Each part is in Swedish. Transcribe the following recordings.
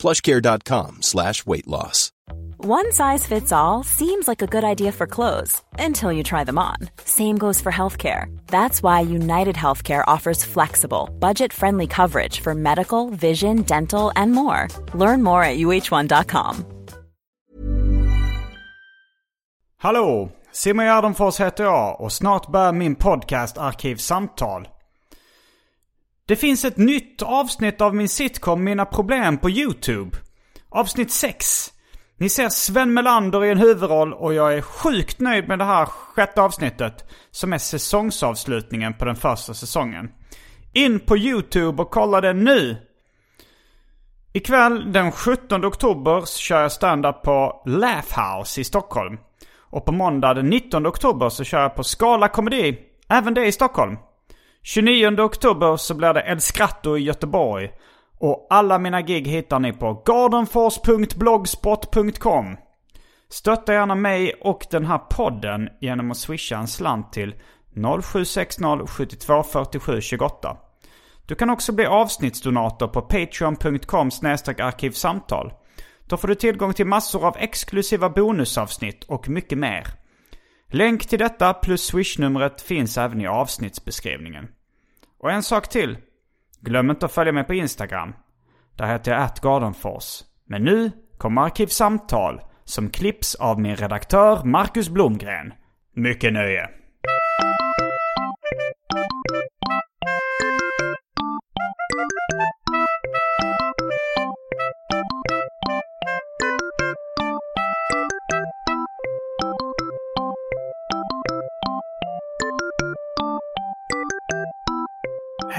plushcare.com slash weight loss. One size fits all seems like a good idea for clothes until you try them on. Same goes for healthcare. That's why United Healthcare offers flexible, budget friendly coverage for medical, vision, dental, and more. Learn more at uh1.com. Hallå! Simon Gärdenfors heter jag och snart börjar min podcast Arkivsamtal. Det finns ett nytt avsnitt av min sitcom Mina Problem på YouTube. Avsnitt 6. Ni ser Sven Melander i en huvudroll och jag är sjukt nöjd med det här sjätte avsnittet. Som är säsongsavslutningen på den första säsongen. In på YouTube och kolla den nu! Ikväll den 17 oktober så kör jag stand-up på Laugh House i Stockholm. Och på måndag den 19 oktober så kör jag på Skala Komedi, även det i Stockholm. 29 oktober så blir det El Scratto i Göteborg. Och alla mina gig hittar ni på gardenfors.blogspot.com. Stötta gärna mig och den här podden genom att swisha en slant till 0760 72 47 28. Du kan också bli avsnittsdonator på patreon.com arkivsamtal. Då får du tillgång till massor av exklusiva bonusavsnitt och mycket mer. Länk till detta plus swishnumret finns även i avsnittsbeskrivningen. Och en sak till. Glöm inte att följa mig på Instagram. Där heter jag atgardenfors. Men nu kommer Arkivsamtal som klipps av min redaktör Marcus Blomgren. Mycket nöje.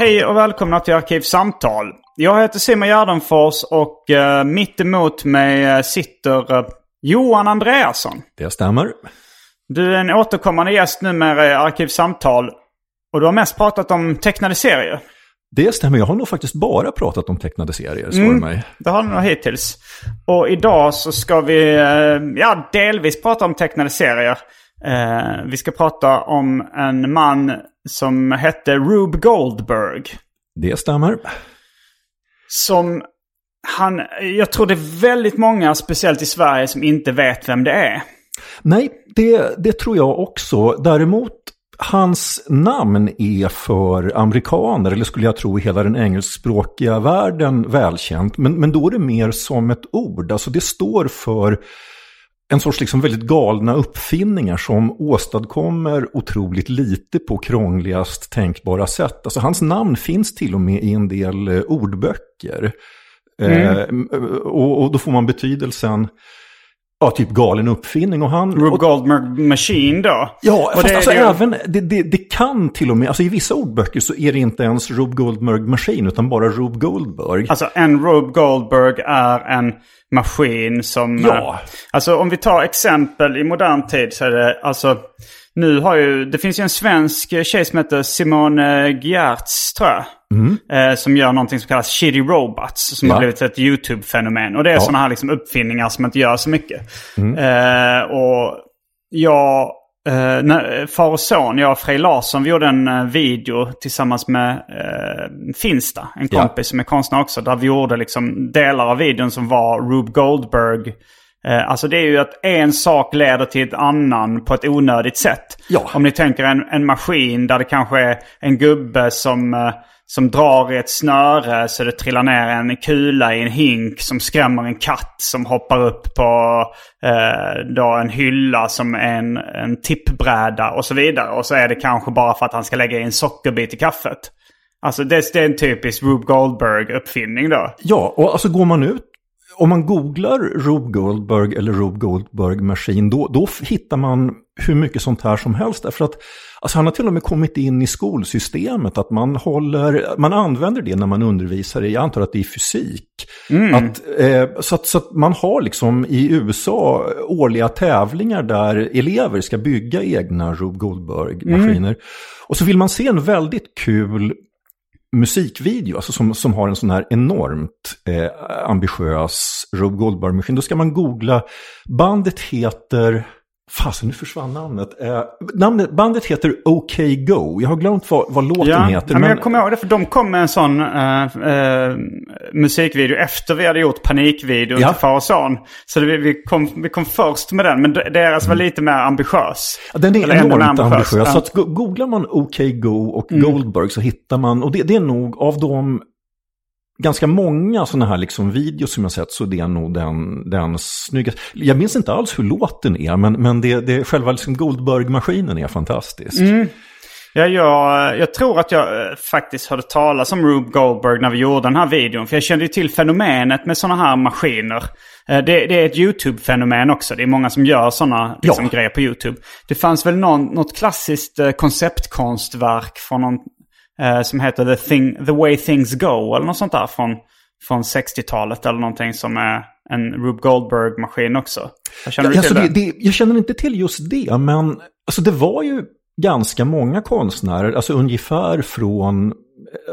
Hej och välkomna till Arkivsamtal. Jag heter Simon Gärdenfors och uh, mitt emot mig uh, sitter uh, Johan Andreasson. Det stämmer. Du är en återkommande gäst numera i Arkivsamtal. Och du har mest pratat om tecknade serier. Det stämmer. Jag har nog faktiskt bara pratat om tecknade serier, svarar mm, mig. Det har du nog hittills. Och idag så ska vi ja, delvis prata om tecknade serier. Eh, vi ska prata om en man som hette Rube Goldberg. Det stämmer. Som han, jag tror det är väldigt många, speciellt i Sverige, som inte vet vem det är. Nej, det, det tror jag också. Däremot, hans namn är för amerikaner, eller skulle jag tro i hela den engelskspråkiga världen, välkänt. Men, men då är det mer som ett ord. Alltså det står för en sorts liksom väldigt galna uppfinningar som åstadkommer otroligt lite på krångligast tänkbara sätt. Alltså hans namn finns till och med i en del eh, ordböcker. Mm. Eh, och, och, då får man betydelsen Ja, typ galen uppfinning. Och han, Rube Goldberg Machine då? Ja, fast det, alltså det, även, det, det, det, kan till och med, alltså i vissa ordböcker så är det inte ens Rube Goldberg Machine utan bara Rube Goldberg. Alltså en Rube Goldberg är en maskin som... Ja. Eh, alltså om vi tar exempel i modern tid så är det alltså... Nu har ju, det finns ju en svensk tjej som heter Simone Giertz tror jag. Mm. Eh, som gör någonting som kallas Shitty Robots. Som ja. har blivit ett YouTube-fenomen. Och det är ja. sådana här liksom uppfinningar som inte gör så mycket. Mm. Eh, och jag, eh, när, far och son, jag och Frej Larsson, vi gjorde en uh, video tillsammans med uh, Finsta. En kompis ja. som är konstnär också. Där vi gjorde liksom delar av videon som var Rube Goldberg alltså det är ju att en sak leder till ett annan på ett onödigt sätt. Ja. Om ni tänker en, en maskin där det kanske är en gubbe som, eh, som drar i ett snöre så det trillar ner en kula i en hink som skrämmer en katt som hoppar upp på eh, då en hylla som en, en tippbräda och så vidare. Och så är det kanske bara för att han ska lägga i en sockerbit i kaffet. Alltså det, det är en typisk Rube Goldberg-uppfinning då. Ja, och alltså går man ut om man googlar Rube Goldberg eller Rube Goldberg Machine, då, då hittar man hur mycket sånt här som helst. Därför att alltså han har till och med kommit in i skolsystemet, att man, håller, man använder det när man undervisar i, jag antar att det är fysik. Mm. Att, eh, så, att, så att man har liksom i USA årliga tävlingar där elever ska bygga egna Rube Goldberg-maskiner. Mm. Och så vill man se en väldigt kul musikvideo, alltså som, som har en sån här enormt eh, ambitiös Rube Goldberg-maskin, då ska man googla. Bandet heter Fasen, nu försvann namnet. Eh, namnet. Bandet heter OK Go. Jag har glömt vad, vad låten ja, heter. Men, men jag kommer ihåg det, för de kom med en sån eh, eh, musikvideo efter vi hade gjort panikvideo ja. till Far och Son. Så det, vi, kom, vi kom först med den, men deras var mm. lite mer ambitiös. Ja, den är enormt ambitiös. ambitiös. Ja. Så att googlar man OK Go och mm. Goldberg så hittar man, och det, det är nog av de ganska många sådana här liksom videos som jag sett så det är nog den, den snyggaste. Jag minns inte alls hur låten är, men, men det, det, själva liksom Goldberg-maskinen är fantastisk. Mm. Ja, jag, jag tror att jag eh, faktiskt hörde talas om Rube Goldberg när vi gjorde den här videon. För jag kände ju till fenomenet med sådana här maskiner. Eh, det, det, är ett YouTube-fenomen också. Det är många som gör sådana liksom, ja. grejer på YouTube. Det fanns väl någon, något klassiskt eh, konceptkonstverk från någon Eh, som heter The, Thing, The Way Things Go eller något sånt där från, från 60-talet eller någonting som är en Rube Goldberg-maskin också. Jag känner, du alltså det? Det, jag känner inte till just det, men alltså det var ju ganska många konstnärer, alltså ungefär från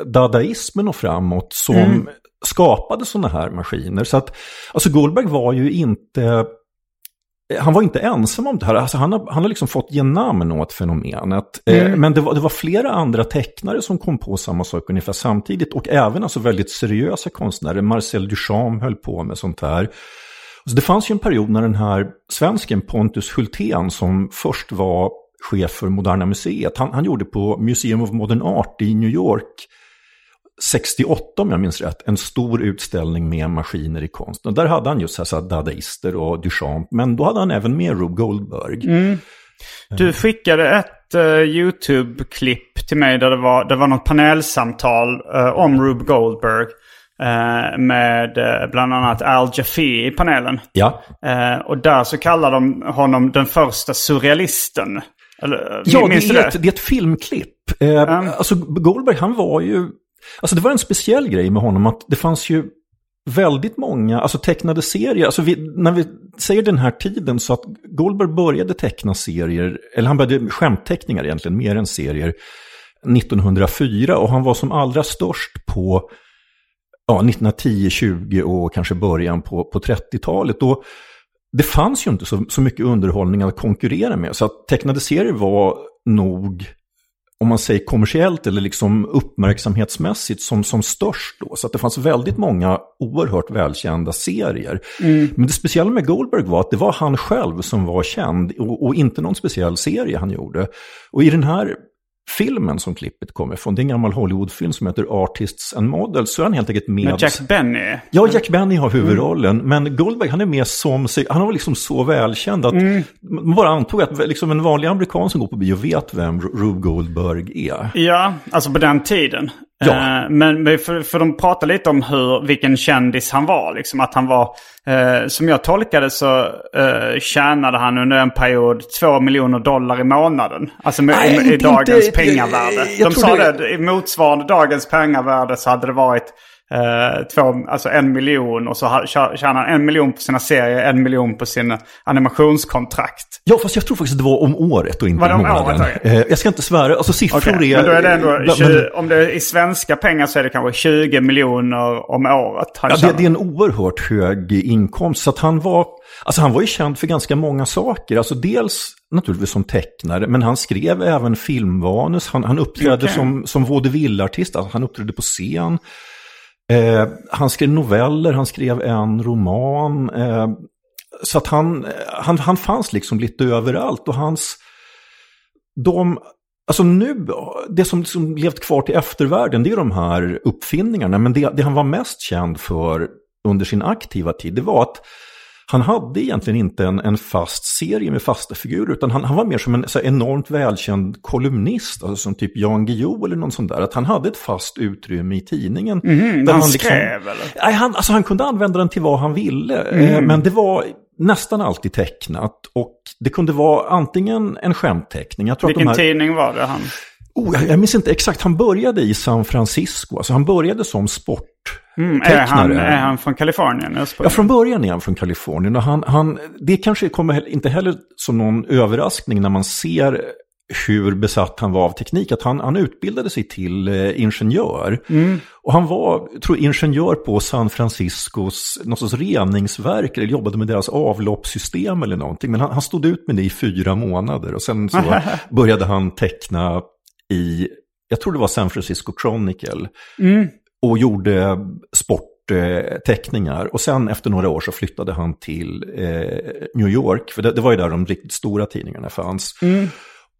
dadaismen och framåt, som mm. skapade sådana här maskiner. Så att, alltså Goldberg var ju inte han var inte ensam om det här. Alltså han, har, han har liksom fått ge namn åt fenomenet. Eh, mm. men det var, det var, flera andra tecknare som kom på samma sak ungefär samtidigt. Och även alltså väldigt seriösa konstnärer. Marcel Duchamp höll på med sånt här. Så det fanns ju en period när den här svensken Pontus Hultén som först var chef för Moderna Museet. Han, han gjorde på Museum of Modern Art i New York 68 om jag minns rätt, en stor utställning med maskiner i konst. Och där hade han just så här, dadaister och Duchamp, men då hade han även med Rube Goldberg. Mm. Du skickade ett uh, YouTube-klipp till mig där det var, det var något panelsamtal uh, om Rube Goldberg. Uh, med bland annat Al Jaffe i panelen. Ja. och där så kallar de honom den första surrealisten. Eller, ja, det är? Ett, det är ett filmklipp. Mm. Alltså Goldberg han var ju Alltså det var en speciell grej med honom att det fanns ju väldigt många, alltså tecknade serier, alltså vi, när vi säger den här tiden så att Goldberg började teckna serier, eller han började skämtteckningar egentligen, mer än serier, 1904 och han var som allra störst på ja, 1910, 20 och kanske början på, på 30-talet. det fanns ju inte så, så mycket underhållning att konkurrera med, så att tecknade serier var nog om man säger kommersiellt eller liksom uppmärksamhetsmässigt som, som störst då. Så att det fanns väldigt många oerhört välkända serier. Mm. Men det speciella med Goldberg var att det var han själv som var känd och, och inte någon speciell serie han gjorde. Och i den här filmen som klippet kommer ifrån, det är en gammal Hollywoodfilm som heter Artists and Models, så är han helt enkelt med... Med Jack Benny? Ja, Jack Benny har huvudrollen, mm. men Goldberg han är med som, han var liksom så välkänd att mm. man bara antog att liksom en vanlig amerikan som går på bio vet vem Rube Goldberg är. Ja, alltså på den tiden. Ja. Eh, men för, för de pratar lite om hur, vilken kändis han var. Liksom att han var, eh, som jag tolkade så eh, tjänade han under en period två miljoner dollar i månaden. Alltså med, Nej, i, i dagens inte, pengavärde. Jag, jag de sa det, det, i motsvarande dagens pengavärde så hade det varit Eh, två, alltså en miljon och så tjänar han en miljon på sina serier, en miljon på sin animationskontrakt. Ja, fast jag tror faktiskt att det var om året och inte var det om månaden. Året, eh, jag ska inte svära, alltså siffror okay, är... Men då är det ändå, 20, men, om det är i svenska pengar så är det kanske 20 miljoner om året. ja, det, det, är en oerhört hög inkomst. Så att han var, alltså han var ju känd för ganska många saker. Alltså dels naturligtvis som tecknare, men han skrev även filmvanus. Han, han uppträdde okay. som, som vaudevillartist, alltså han uppträdde på scen. Eh, han skrev noveller, han skrev en roman. Eh, så att han, eh, han, han fanns liksom lite överallt och hans... De, alltså nu, det som liksom levt kvar till eftervärlden, det är de här uppfinningarna. Men det, det han var mest känd för under sin aktiva tid, det var att han hade egentligen inte en, en fast serie med fasta figurer, utan han, han var mer som en så här, enormt välkänd kolumnist, alltså som typ Jan Guillou eller någon sån där. Att han hade ett fast utrymme i tidningen. Mm, där han, han liksom, skrev eller? Nej, han, alltså, han kunde använda den till vad han ville, eh, mm. men det var nästan alltid tecknat. Och det kunde vara antingen en skämtteckning. Jag tror Vilken att de här... tidning var det han? Oh, jag, minns inte exakt, han började i San Francisco. Alltså han började som sport. Mm, är, han, är han från Kalifornien? Ja, från början är han från Kalifornien. Och han, han, det kanske kommer inte heller som någon överraskning när man ser hur besatt han var av teknik. Att han, han utbildade sig till eh, ingenjör. Mm. Och han var, tror ingenjör på San Franciscos något sorts reningsverk. Eller jobbade med deras avloppssystem eller någonting. Men han, han stod ut med det i fyra månader. Och sen så började han teckna i, jag tror det var San Francisco Chronicle. Mm. Och gjorde sportteckningar. Och sen efter några år så flyttade han till eh, New York. För det, det, var ju där de riktigt stora tidningarna fanns. Mm.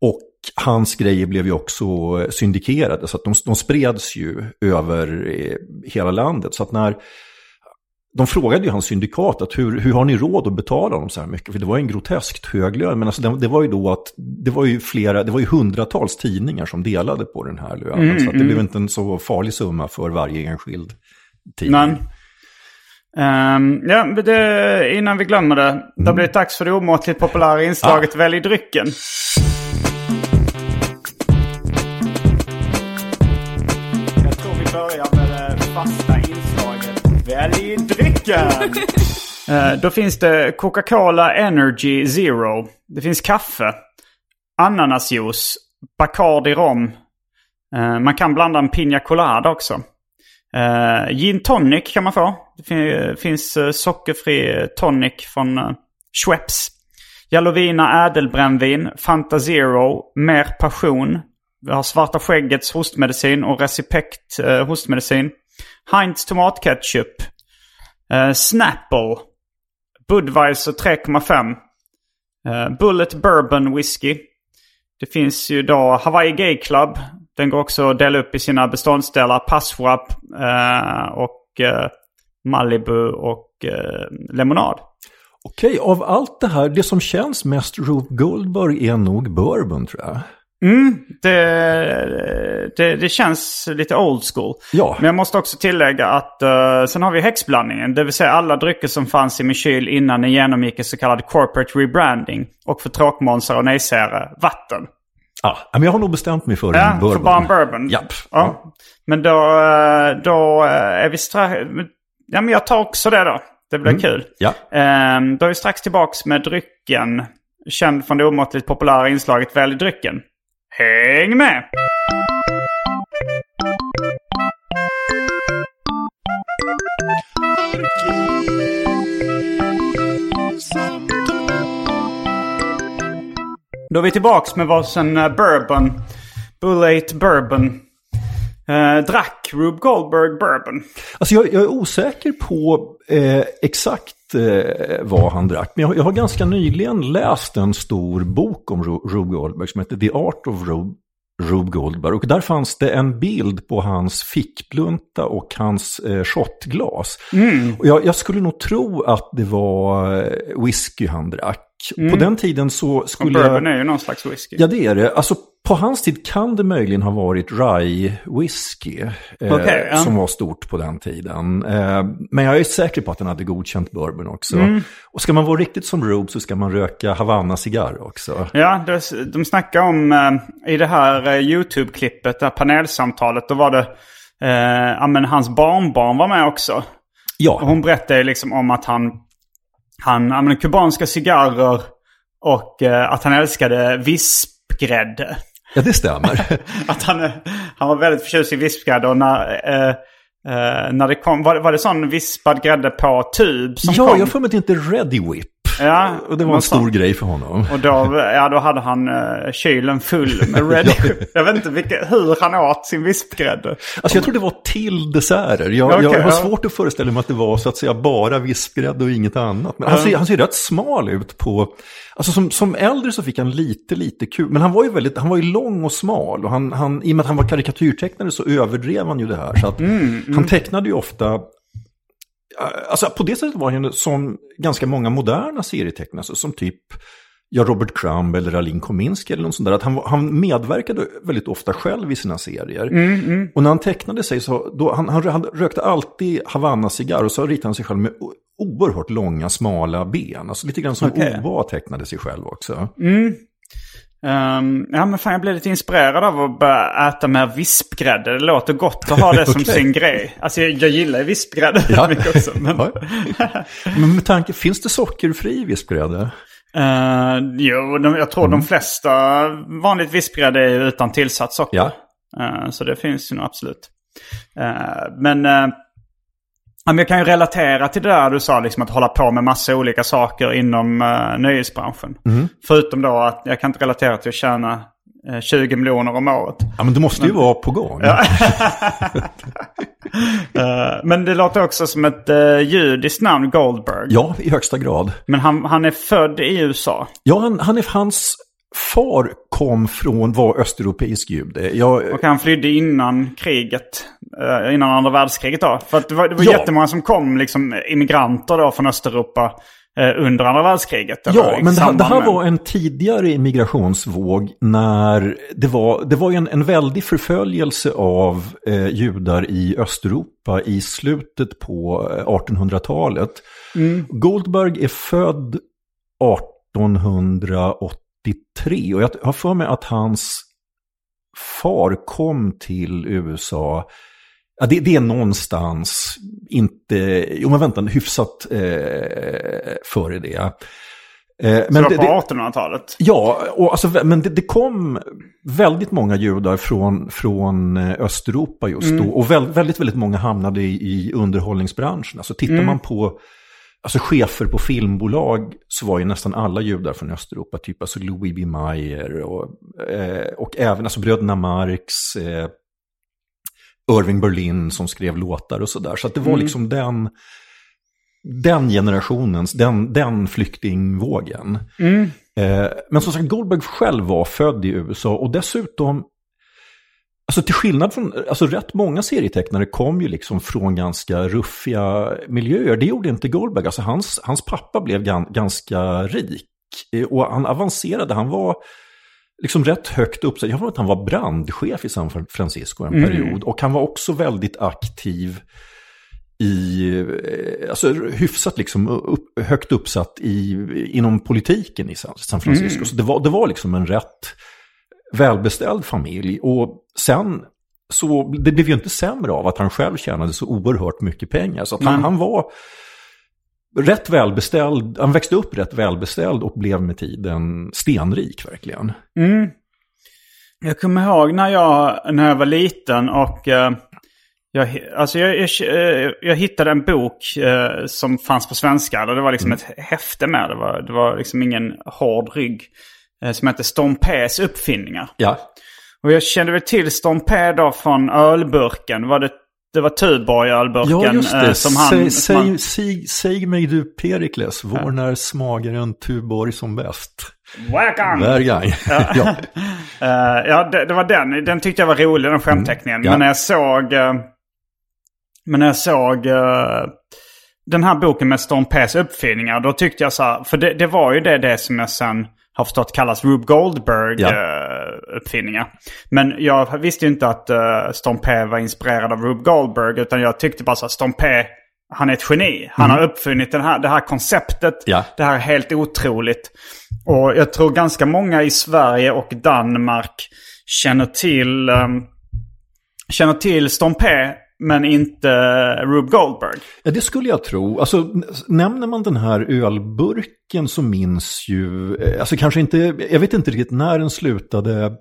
Och hans grejer blev ju också syndikerade. Så att de, de spreds ju över eh, hela landet. Så att när de frågade ju hans syndikat att hur, hur har ni råd att betala dem så här mycket? För det var en groteskt hög lön. Men alltså det, det, var ju då att det var ju flera, det var ju hundratals tidningar som delade på den här lönen. Mm, så det mm. blev inte en så farlig summa för varje enskild tidning. Men, um, ja, det, innan vi glömmer det. Mm. Det har blivit dags för det omåttligt populära inslaget ah. Välj drycken. Drycken! Eh, då finns det Coca-Cola Energy Zero. Det finns kaffe. Ananasjuice. Bacardi rom. Eh, man kan blanda en Pina Colada också. Eh, gin tonic kan man få. Det finns sockerfri tonic från Schweppes. Jalovina ädelbrännvin. Fanta Zero. Mer passion. Vi har Svarta Skäggets hostmedicin och Recipekt hostmedicin. Heinz tomatketchup. Uh, Snapple. Budweiser 3,5. Uh, eh, Bullet Bourbon Whiskey. Det finns ju då Hawaii Gay Club. Den går också att dela upp i sina beståndsdelar. Passwrap uh, och uh, Malibu och uh, lemonad. Okej, av allt det här, det som känns mest Rube Goldberg är nog bourbon tror jag. Mm, det, det, det, känns lite old school. Ja. Men jag måste också tillägga att uh, sen har vi häxblandningen. Det vill säga alla drycker som fanns i min kyl innan den genomgick en så kallad corporate rebranding. Och för tråkmånsar och nejsägare, vatten. Ja, men jag har nog bestämt mig för ja, en bourbon. för bara en bourbon. Japp. Ja. ja. Men då, eh, då eh, är vi strax... Ja, men jag tar också det då. Det blir mm. kul. Ja. Um, då är vi strax tillbaka med drycken. Känd från det omåttligt populära inslaget Välj drycken. Häng med! Då är vi tillbaks med varsin eh, bourbon. Bullet bourbon. Eh, drack Rube Goldberg bourbon. Alltså jag, jag är osäker på eh, exakt eh, vad han drack. Men jag, jag, har ganska nyligen läst en stor bok om Rube Goldberg som heter The Art of Rube, Rube Goldberg. Och där fanns det en bild på hans fickplunta och hans eh, shotglas. Mm. Och jag, jag, skulle nog tro att det var eh, whisky han drack. Mm. På den tiden så skulle och bourbon är ju någon slags whisky. Ja, det är det. Alltså på hans tid kan det möjligen ha varit rye whisky eh, okay, ja. som var stort på den tiden. Eh, men jag är säker på att den hade godkänt bourbon också. Mm. Och ska man vara riktigt som Rube så ska man röka Havanna-cigarr också. Ja, det, de snackar om eh, i det här eh, YouTube-klippet, det här panelsamtalet, då var det, eh, ja men hans barnbarn var med också. Ja. Och hon berättade liksom om att han, han använde kubanska cigarrer och eh, att han älskade vispgrädde. Ja, det stämmer. att han, han var väldigt förtjust i vispgrädde och när, eh, eh, när det kom, var, var det sån vispad grädde på tub som ja, kom? Ja, jag får mig att det inte Ready Whip. Ja, och det var en stor sån. grej för honom. Och då, ja, då hade han uh, kylen full med Whip. Jag vet inte vilka, hur han åt sin vispgrädde. Alltså jag tror det var till desserter. Jag, okay, jag har svårt att föreställa mig att det var så att säga bara vispgrädde och inget annat. Men han, ser, han ser rätt smal ut på Alltså som, som äldre så fick han lite, lite kul. Men han var ju väldigt, han var ju lång och smal. Och han, han, I och med att han var karikatyrtecknare så överdrev han ju det här. Så att mm, mm. han tecknade ju ofta alltså på det sättet var han som ganska många moderna serietecknare, alltså som typ ja, Robert Crumb eller Alin Kominski eller något sånt där. Att han, han medverkade väldigt ofta själv i sina serier. Mm, mm. Och när han tecknade sig så, då, han, han, han rökte alltid Havanna-cigarr och så ritade han sig själv med oerhört långa, smala ben. Alltså lite grann som Okej. OVA tecknade sig själv också. Mm. Ehm, ja men fan jag blev lite inspirerad av att börja äta mer vispgrädde. Det låter gott att ha det som sin grej. Alltså jag, jag gillar vispgrädde Ja. mycket också. Men. Men med tanke, finns det sockerfri vispgrädde? Eh, jo, de, jag tror Mm. de flesta vanligt vispgrädde är utan tillsatt socker. Ja. Eh, så det finns ju nog absolut. Eh, men, ja, men jag kan ju relatera till det där du sa, liksom att hålla på med massa olika saker inom uh, nöjesbranschen. Mm. Förutom då att jag kan inte relatera till att tjäna eh, 20 miljoner om året. Ja, men det måste ju vara på gång. Eh, men det låter också som ett uh, judiskt namn, Goldberg. Ja, i högsta grad. Men han, han är född i USA. Ja, han, han är, hans far kom från, var östeuropeisk jude. Jag, Och han flydde innan kriget. eh, innan andra världskriget då. För att det var, det var Ja. jättemånga som kom, liksom immigranter då från Östeuropa. eh, under andra världskriget. Ja, men det, här- det här var en tidigare immigrationsvåg när det var, det var en, en väldig förföljelse av eh, judar i Östeuropa i slutet på eh, 1800-talet. Goldberg är född 1883 och jag har för mig att hans far kom till USA Ja, det, det är någonstans, inte, jo men vänta, hyfsat eh, före det. Eh, Så men det det, var på det, 1800-talet. ja, och alltså, men det, det kom väldigt många judar från, från eh, Östeuropa just då. Och väl, väldigt, väldigt många hamnade i, i underhållningsbranschen. Alltså tittar man på alltså, chefer på filmbolag så var ju nästan alla judar från Östeuropa. Typ alltså Louis B. Mayer och, eh, och även alltså bröderna Marx. Eh, Irving Berlin som skrev låtar och sådär. Så att det var liksom den, den generationens, den, den flyktingvågen. Eh, men som sagt, Goldberg själv var född i USA och dessutom, alltså till skillnad från, alltså rätt många serietecknare kom ju liksom från ganska ruffiga miljöer. Det gjorde inte Goldberg, alltså hans, hans pappa blev gan, ganska rik. Eh, Och han avancerade, han var liksom rätt högt upp. Jag tror att han var brandchef i San Francisco en period. Och han var också väldigt aktiv i, eh, alltså hyfsat liksom upp, högt uppsatt i, inom politiken i San Francisco. Så det var, det var liksom en rätt välbeställd familj. Och sen, så det blev ju inte sämre av att han själv tjänade så oerhört mycket pengar. Så han, han var rätt välbeställd, han växte upp rätt välbeställd och blev med tiden stenrik verkligen. Jag kommer ihåg när jag, när jag var liten och eh, jag, alltså jag, jag, eh, jag hittade en bok eh, som fanns på svenska. Det var liksom ett häfte med. Det var, det var liksom ingen hård rygg. Eh, som hette Stompés uppfinningar. Ja, Och jag kände väl till Stompé då från ölburken. Var det, det var Tuborg-ölburken. ja just eh, det. som han, säg, som han, säg, säg, mig du Perikles, var när smagaren Tuborg som bäst? Wagang! Värgang. ja. Eh, ja, det, det var den. Den tyckte jag var rolig, den skämtteckningen. Mm. Ja. Men när jag såg... eh, men när jag såg eh, den här boken med Storm P's uppfinningar, då tyckte jag så här... För det, det var ju det, det som jag sen har förstått kallas Rube Goldberg Ja. eh. Men jag visste ju inte att uh, Storm P var inspirerad av Rube Goldberg. Utan jag tyckte bara så att Storm P, han är ett geni. Han har uppfunnit den här, det här konceptet. Mm. Ja. Det här är helt otroligt. Och jag tror ganska många i Sverige och Danmark känner till, um, känner till Storm P, men inte Rube Goldberg. Ja, det skulle jag tro. Alltså, nämner man den här ölburken så minns ju, eh, alltså kanske inte, jag vet inte riktigt när den slutade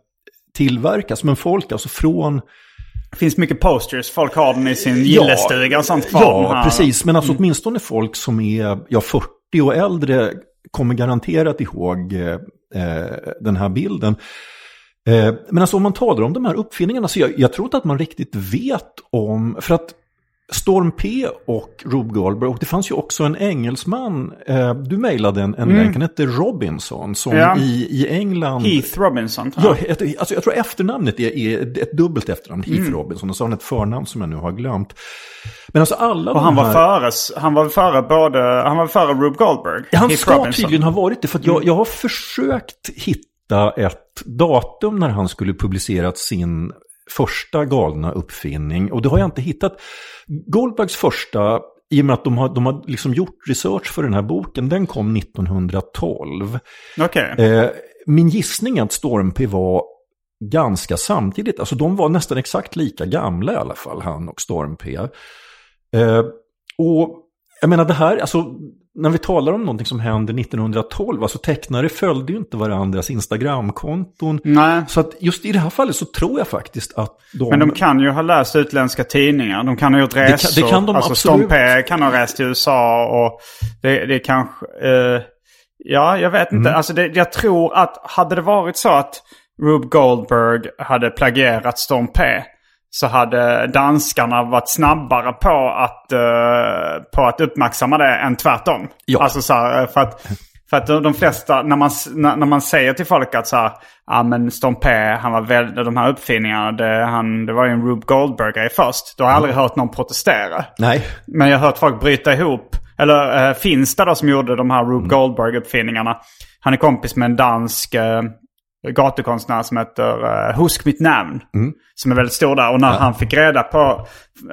tillverkas, men folk alltså från... Det finns mycket posters. Folk har den i sin gillestuga och sånt kvar. Ja, precis. Men alltså åtminstone folk som är ja, 40 och äldre kommer garanterat ihåg eh, eh, den här bilden. Eh, men alltså om man talar om de här uppfinningarna, så jag, jag tror inte att man riktigt vet om, för att Storm P och Rube Goldberg. Och det fanns ju också en engelsman, eh, du mejlade en, en länk, han hette Robinson, som Mm. Ja. i, i England... Heath Robinson. Ja, ett, alltså jag tror efternamnet är, är ett dubbelt efternamn, Heath Mm. Robinson, och så har han ett förnamn som jag nu har glömt. Men alltså alla Och han var, här... före, han var före både, han var före Rube Goldberg. Han Heath ska Robinson. tydligen ha varit det, för jag, jag har försökt hitta ett datum när han skulle publicerat sin första galna uppfinning. Och det har jag inte hittat. Goldbergs första, i och med att de har, de har liksom gjort research för den här boken, den kom 1912. Okej. Eh, min gissning är att Storm P var ganska samtidigt. Alltså de var nästan exakt lika gamla i alla fall, han och Storm P. Eh, och jag menar det här, alltså när vi talar om någonting som händer 1912, alltså tecknare följde ju inte varandras Instagramkonton. Nej. Så att just i det här fallet så tror jag faktiskt att de... Men de kan ju ha läst utländska tidningar. De kan ha gjort resor. det kan de alltså absolut. Stompe kan ha rest till USA och det, det kanske... Eh, ja, jag vet inte. Mm. Alltså det, jag tror att hade det varit så att Rube Goldberg hade plagierat Storm P. Så hade danskarna varit snabbare på att, eh, på att uppmärksamma det än tvärtom. Ja. Alltså så här, eh, för att, för att de flesta, när man, när, man säger till folk att så här, ja men Storm P, han var väldigt, de här uppfinningarna, det, han, det var ju en Rube Goldberg-grej först. Då har jag aldrig hört någon protestera. Nej, Men jag har hört folk bryta ihop. Eller eh, Finsta då som gjorde de här Rube Mm. Goldberg-uppfinningarna. Han är kompis med en dansk eh, gatukonstnär som heter eh, Husk mitt namn. Mm. Som är väldigt stor där. Och när han fick reda på,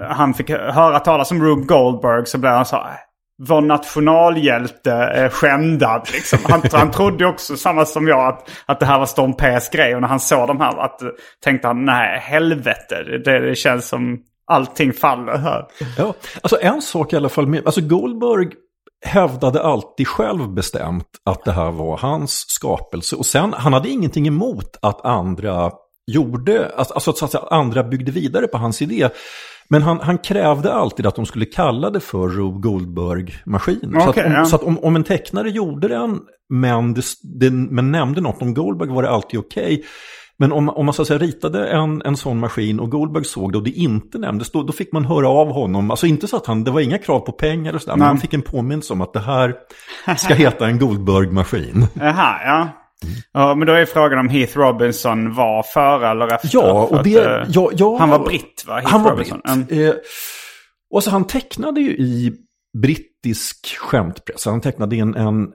han fick höra talas om Rube Goldberg så blev han så här. Vår nationalhjälte är skändad. Liksom. Han, han trodde också, samma som jag, att, att det här var Storm P's grej. Och när han såg de här att, tänkte han, nej helvete. Det, det känns som allting faller här. Ja, alltså en sak i alla fall med, alltså Goldberg hävdade alltid själv bestämt att det här var hans skapelse. Och sen, han hade ingenting emot att andra gjorde, alltså så att säga, andra byggde vidare på hans idé. Men han, han krävde alltid att de skulle kalla det för Rube Goldberg-maskin. så Okej, att, om, ja. så att om, om en tecknare gjorde den, men, det, det, men nämnde något om Goldberg var det alltid okej. Men om, om man så att säga ritade en, en sån maskin och Goldberg såg det och det inte nämndes, då, då fick man höra av honom. Alltså inte så att han, det var inga krav på pengar och sådär, men han fick en påminnelse om att det här ska heta en Goldberg-maskin. Jaha, ja. ja. Men då är frågan om Heath Robinson var före eller efter. Ja, och att, det... eh, Ja, ja, han var britt va? Heath Han var Robinson. britt. Mm. Eh, och så han tecknade ju i brittisk skämtpress. Han tecknade i en, en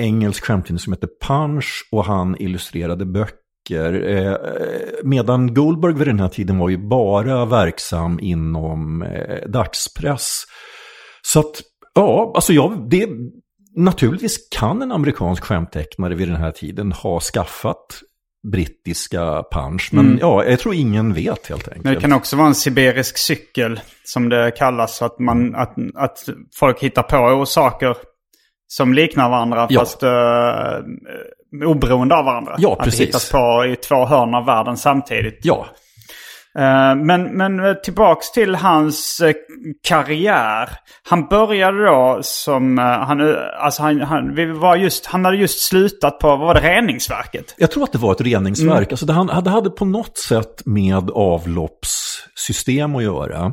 engelsk skämttidning som heter Punch och han illustrerade böcker. Eh, medan Goldberg vid den här tiden var ju bara verksam inom eh, dagspress. Så att, ja, alltså jag, det, naturligtvis kan en amerikansk skämttecknare vid den här tiden ha skaffat brittiska punch. Men ja, jag tror ingen vet helt enkelt. Men det kan också vara en sibirisk cykel som det kallas. Att, man, att, att folk hittar på saker som liknar varandra Ja. fast uh, oberoende av varandra. Ja, Att precis. hittas på i två hörn av världen samtidigt. Ja, Eh, men, men eh, tillbaks till hans eh, karriär. Han började då som, han, alltså han, han, var just, han hade just slutat på, vad var det, reningsverket? jag tror att det var ett reningsverk. Alltså det, han, det hade på något sätt med avloppssystem att göra.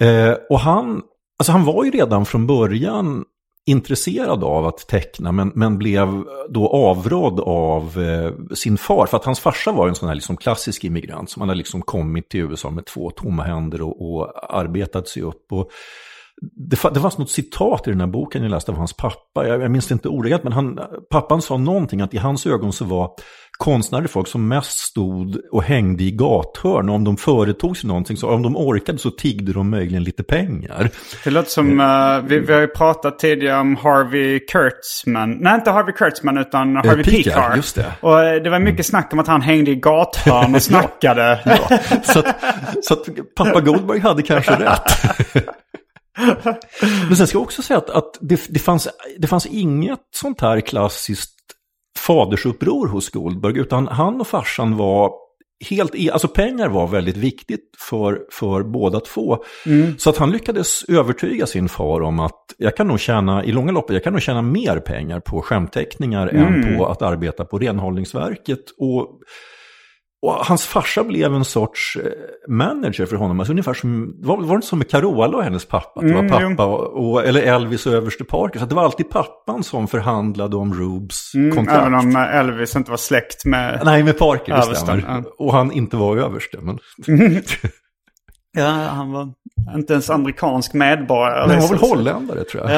Eh, och han, alltså han var ju redan från början intresserad av att teckna men, men blev då avrådd av eh, sin far. För att hans farsa var en sån här liksom klassisk immigrant som hade liksom kommit till USA med två tomma händer och, och arbetat sig upp. Och det, fa- det fanns något citat i den här boken jag läste av hans pappa. Jag, jag minns det inte ordagrant, men han, pappan sa någonting att i hans ögon så var konstnärer folk som mest stod och hängde i gathörn. Och om de företog sig någonting, så om de orkade så tiggde de möjligen lite pengar. Det låter som, eh, vi, vi har ju pratat tidigare om Harvey Kurtzman. Nej, inte Harvey Kurtzman utan Harvey Picar, Picar. just det. Och eh, det var mycket snack om att han hängde i gathörn och snackade. Ja, så, att, så att pappa Goldberg hade kanske rätt. Men sen ska jag också säga att, att det, det, fanns, det fanns inget sånt här klassiskt fadersuppror hos Goldberg, utan han och farsan var helt, e- alltså pengar var väldigt viktigt för, för båda två. Så att han lyckades övertyga sin far om att jag kan nog tjäna, i långa loppet, jag kan nog tjäna mer pengar på skämtteckningar än på att arbeta på renhållningsverket. Och och hans farsa blev en sorts eh, manager för honom. Alltså ungefär som, var, var det inte som med Carola och hennes pappa? Det var Mm, pappa och, och, eller Elvis och överste Parker. Så det var alltid pappan som förhandlade om Rubes Mm, kontrakt. även om Elvis inte var släkt med... Nej, med Parker, det stämmer. Och han inte var överste. Men... Ja, han var inte ens amerikansk medborgare. Nej, han var väl liksom. holländare tror jag.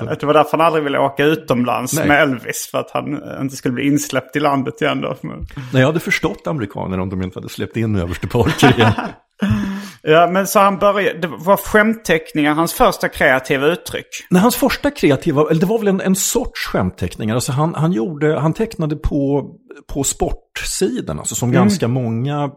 Ja, det var därför han aldrig ville åka utomlands Nej. med Elvis. För att han inte skulle bli insläppt i landet igen då. Men- Nej, jag hade förstått amerikaner om de inte hade släppt in överste Parker igen. Ja, men så han började... Det var skämtteckningar hans första kreativa uttryck. Nej, hans första kreativa, eller det var väl en, en sorts skämtteckningar. Alltså han, han, gjorde, han tecknade på, på sportsidan, alltså som ganska många...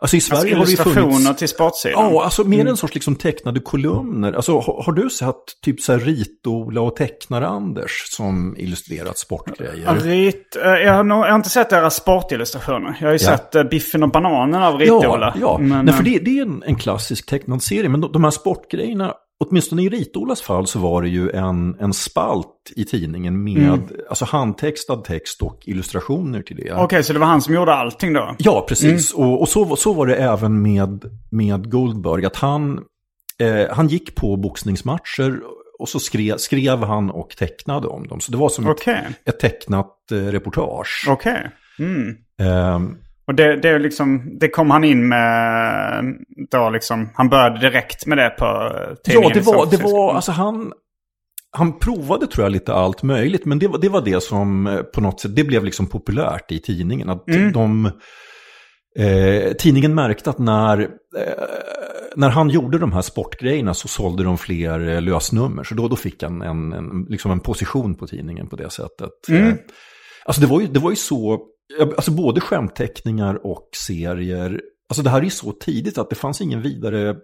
Alltså i Sverige har det ju Mm. Illustrationer funnits... till sportsidan. Ja, alltså mer en sorts liksom tecknade kolumner. Alltså har, har du sett typ så här Ritola och Tecknar-Anders som illustrerat sportgrejer? Rit, eh, jag, har jag har inte sett deras sportillustrationer. Jag har ju Ja. sett uh, Biffen och bananen av Ja, Rit-Ola. ja. Men, Nej, för eh, det, det är en, en klassisk tecknad serie. Men de, de här sportgrejerna, åtminstone i Ritolas fall så var det ju en, en spalt i tidningen med Mm. alltså handtextad text och illustrationer till det. Okej, så det var han som gjorde allting då? Ja, precis. Mm. Och, och så, så var det även med, med Goldberg. Att han, eh, han gick på boxningsmatcher och så skrev, skrev han och tecknade om dem. Så det var som Okej, ett, ett tecknat eh, reportage. okej. Mm. Ehm, Och det, det, liksom, det kom han in med då liksom, han började direkt med det på eh, tidningen Ja, det var, det var, alltså han, han provade tror jag lite allt möjligt, men det, var- det var det som eh, på något sätt, det blev liksom populärt i tidningen. Att Mm. de, eh, tidningen märkte att när, eh, när han gjorde de här sportgrejerna så sålde de fler eh, lösnummer. Så då, då fick han en, en, liksom en position på tidningen på det sättet. Mm. Eh, alltså det var, ju, det var ju så, alltså både skämtteckningar och serier, alltså det här är ju så tidigt att det fanns ingen vidare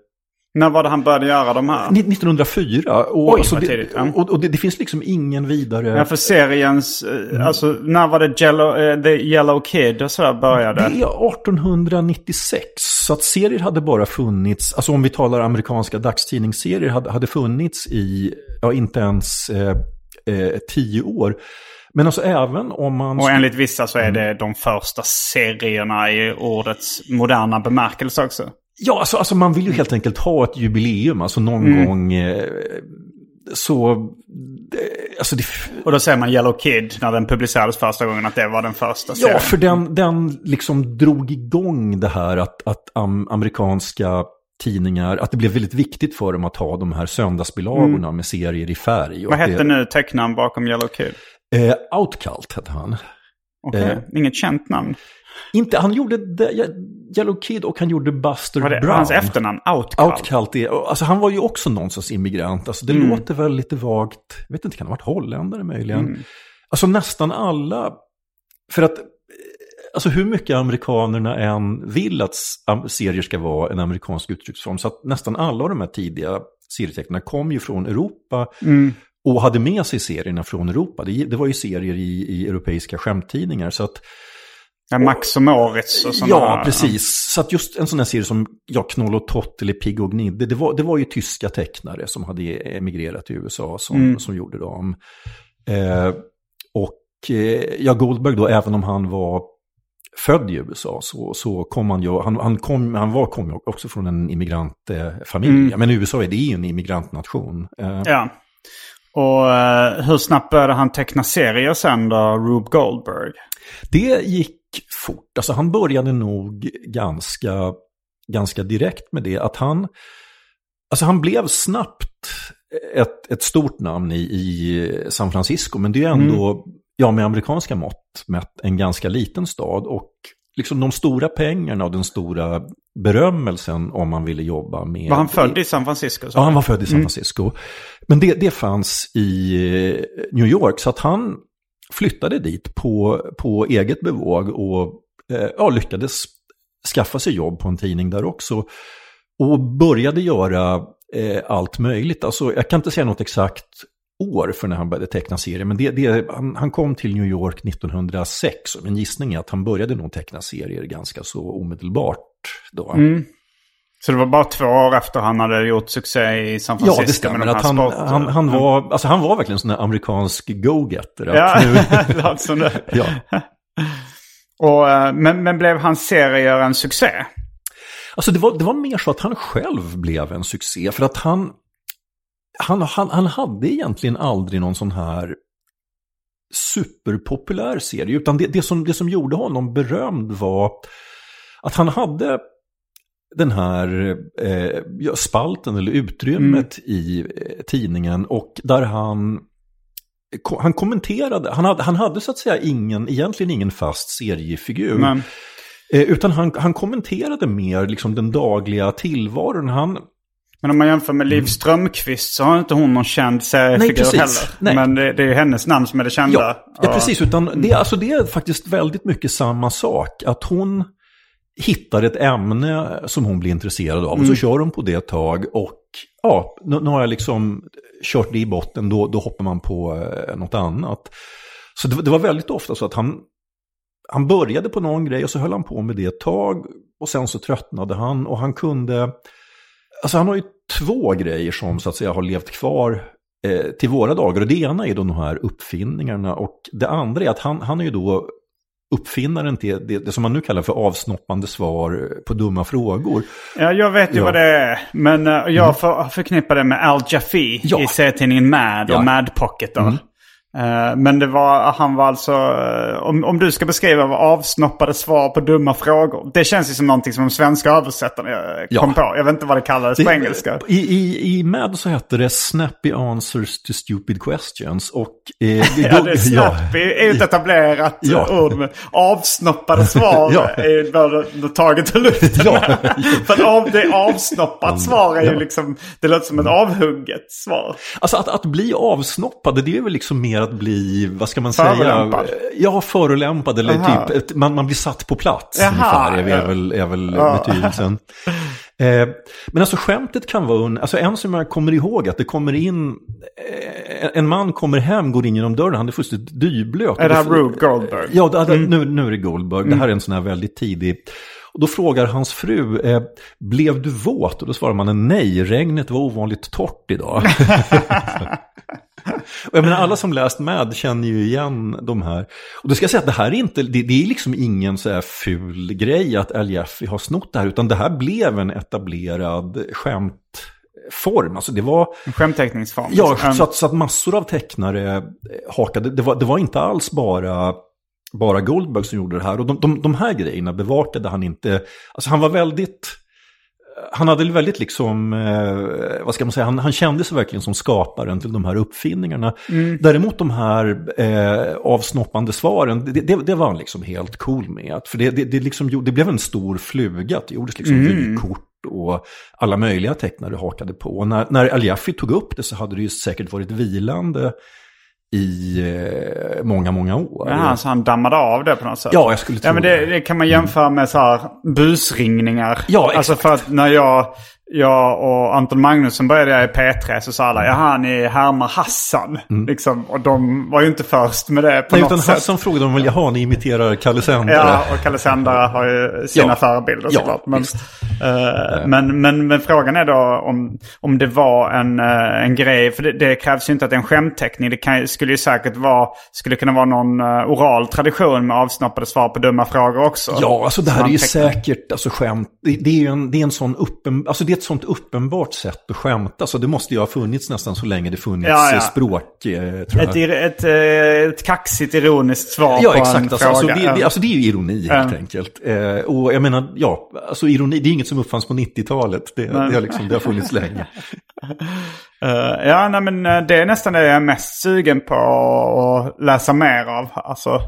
När var det han började göra de här? 1904. Och, Oj, alltså det, tidigt, ja. och, och det, det finns liksom ingen vidare... Ja, för seriens, eh, alltså när var det Jello, eh, The Yellow Kid och sådär började? Det är 1896, så att serier hade bara funnits, alltså om vi talar amerikanska dagstidningsserier, hade, hade funnits i, ja inte ens eh, eh, tio år. Men alltså även om man... Och enligt vissa så är det Mm. de första serierna i ordets moderna bemärkelse också. Ja, alltså, alltså man vill ju helt enkelt ha ett jubileum, alltså någon Mm. gång eh, så... eh, Alltså det, Och då säger man Yellow Kid när den publicerades första gången att det var den första serien. Ja, för den, den liksom drog igång det här att, att am, amerikanska tidningar, att det blev väldigt viktigt för dem att ha de här söndagsbilagorna med serier i färg. Mm. Vad hette det, nu tecknaren bakom Yellow Kid? Eh, Outcult hette han. Okej, Eh. inget känt namn. Inte, han gjorde The Yellow Kid och han gjorde Buster Var det Brown. hans efternamn? Outcall? Outcult är, alltså han var ju också någon sorts immigrant. Alltså det Mm. låter väl lite vagt, jag vet inte, kan ha varit holländare möjligen? Mm. Alltså nästan alla, för att, eh, alltså hur mycket amerikanerna än vill att serier ska vara en amerikansk uttrycksform, så att nästan alla av de här tidiga serietecknarna kom ju från Europa Mm. Och hade med sig serierna från Europa. Det, det var ju serier i, i europeiska skämttidningar, så att Ja, Max och Moritz och sådana Ja, här. precis. Så att just en sån här serie som ja, Knoll och Tott eller Pigg och Gnidde, det var, det var ju tyska tecknare som hade emigrerat till USA som, Mm. som gjorde dem. Eh, och eh, ja, Goldberg då, även om han var född i USA så, så kom han ju, han, han, kom, han var, kom ju också från en immigrantfamilj. Mm. Men USA är det ju en immigrantnation. Eh, Ja. Och eh, hur snabbt började han teckna serier sen då, Rube Goldberg? Det gick fort. Alltså han började nog ganska, ganska direkt med det. Att han, alltså han blev snabbt ett, ett stort namn i, i San Francisco. Men det är ändå, ja med amerikanska mått mätt, en ganska liten stad. Och liksom de stora pengarna och den stora berömmelsen om man ville jobba med... Var han född i San Francisco? Ja, han var född i San Francisco. Men det, det fanns i eh, New York, så att han flyttade dit på, på eget bevåg och eh, ja, lyckades skaffa sig jobb på en tidning där också. Och började göra eh, allt möjligt. Alltså, jag kan inte säga något exakt år för när han började teckna serier, men det, det, han, han kom till New York 1906. Och min gissning är att han började nog teckna serier ganska så omedelbart då. Mm. Så det var bara två år efter han hade gjort succé i San Francisco Ja, det stämmer. Att han, sport- han, han, var, alltså han var verkligen en sån där amerikansk go-getter. Ja, nu- låter som det. ja. Och, eh, men, men blev hans serier en succé? Alltså det var, det var mer så att han själv blev en succé. För att han, han, han, han hade egentligen aldrig någon sån här superpopulär serie. Utan det, det, som, det som gjorde honom berömd var att han hade den här eh, spalten eller utrymmet mm. i eh, tidningen och där han han kommenterade, han hade, han hade så att säga ingen, egentligen ingen fast seriefigur. Men... Eh, utan han, han kommenterade mer liksom den dagliga tillvaron. Han, men om man jämför med Liv Strömquist så har inte hon någon känd seriefigur heller. Nej. Men det, det är ju hennes namn som är det kända. Ja, ja precis. Utan det, alltså det är faktiskt väldigt mycket samma sak. Att hon hittar ett ämne som hon blir intresserad av. Mm. Och så mm. kör hon på det ett tag. Och ja, nu, nu har jag liksom kört det i botten. Då, då hoppar man på eh, något annat. Så det, det var väldigt ofta så att han han började på någon grej och så höll han på med det ett tag. Och sen så tröttnade han och han kunde... Alltså han har ju två grejer som så att säga har levt kvar eh, till våra dagar. Och det ena är de här uppfinningarna och det andra är att han, han är ju då uppfinnaren till det, det, som man nu kallar för avsnoppande svar på dumma frågor. Ja, jag vet ju ja. vad det är. Men uh, jag mm. för, förknippar det med Al Jaffe ja. i serietidningen Mad och ja. Mad Pocket. Då. Mm. Eh, men det var, han var alltså, eh, om, om du ska beskriva vad avsnoppade svar på dumma frågor. Det känns ju som någonting som de svenska översättarna eh, kom ja. på. Jag vet inte vad det kallades det, på engelska. I, i, I MAD så hette det Snappy Answers to Stupid Questions. Och, eh, ja, det är snappy ja. är ju ett etablerat ja. ord. Men avsnoppade svar ja. är bara taget ur luften. Ja. För av, det avsnoppat svar är ju liksom, det låter som ett avhugget svar. Alltså att, att bli avsnoppade det är väl liksom mer att bli, vad ska man förolämpad. säga? Ja, förolämpad eller Aha. typ, man, man blir satt på plats Jaha, ungefär, är, är väl, är väl ja. betydelsen. Eh, men alltså skämtet kan vara, alltså en som jag kommer ihåg att det kommer in, eh, en man kommer hem, går in genom dörren, han är fullständigt dyblöt. Är det här Rube Goldberg? Ja, det, mm. nu, nu är det Goldberg. Mm. Det här är en sån här väldigt tidig. Och då frågar hans fru, eh, blev du våt? Och då svarar man nej, regnet var ovanligt torrt idag. Och jag menar, alla som läst med känner ju igen de här. Och då ska jag säga att det här är inte, det, det är liksom ingen så här ful grej att El Jaffe har snott det här, utan det här blev en etablerad skämtform. Alltså det var... En skämtteckningsform. Ja, så att, så att massor av tecknare hakade. Det var, det var inte alls bara bara Goldberg som gjorde det här. Och de, de, de här grejerna bevakade han inte. Alltså han var väldigt han hade väldigt liksom, eh, vad ska man säga, han, han kände sig verkligen som skaparen till de här uppfinningarna. Mm. Däremot de här eh, avsnoppande svaren, det, det, det, var han liksom helt cool med. För det, det, det, liksom, det blev en stor fluga, det gjordes liksom mm. vykort och alla möjliga tecknare hakade på. Och när, när Al tog upp det så hade det ju säkert varit vilande i eh, många, många år. Ja, så han dammade av det på något sätt? Ja, jag skulle tro ja, men det. Det kan man jämföra med så här busringningar. Ja, exakt. Alltså för att när jag jag och Anton Magnusson började jag i P3 så sa alla, jaha ni härmar Hassan. Mm. Liksom, och de var ju inte först med det på Nej, något utan sätt. Hassan frågade de väl, jaha ni imiterar Kalle Sändare. Ja, och Kalle Sändare har ju sina ja. förebilder såklart. Ja, men, uh, men, men, men, frågan är då om, om det var en, uh, en grej, för det, det, krävs ju inte att det är en skämtteckning. Det kan, skulle ju säkert vara, skulle kunna vara någon uh, oral tradition med avsnoppade svar på dumma frågor också. Ja, alltså det här är ju säkert alltså, skämt. Det, det, är ju en, det är en sån uppen, alltså det ett sånt uppenbart sätt att skämta. Så det måste ju ha funnits nästan så länge det funnits ja, ja. språk. Eh, ett. Ett, ett, ett kaxigt ironiskt svar ja, på exakt. en alltså, fråga. Alltså det, det, alltså det är ju ironi helt enkelt. Eh, och jag menar, ja, alltså ironi, det är inget som uppfanns på 90-talet. Det, det, har liksom, det har funnits länge. Uh, ja, nej, men det är nästan det jag är mest sugen på att läsa mer av. Alltså,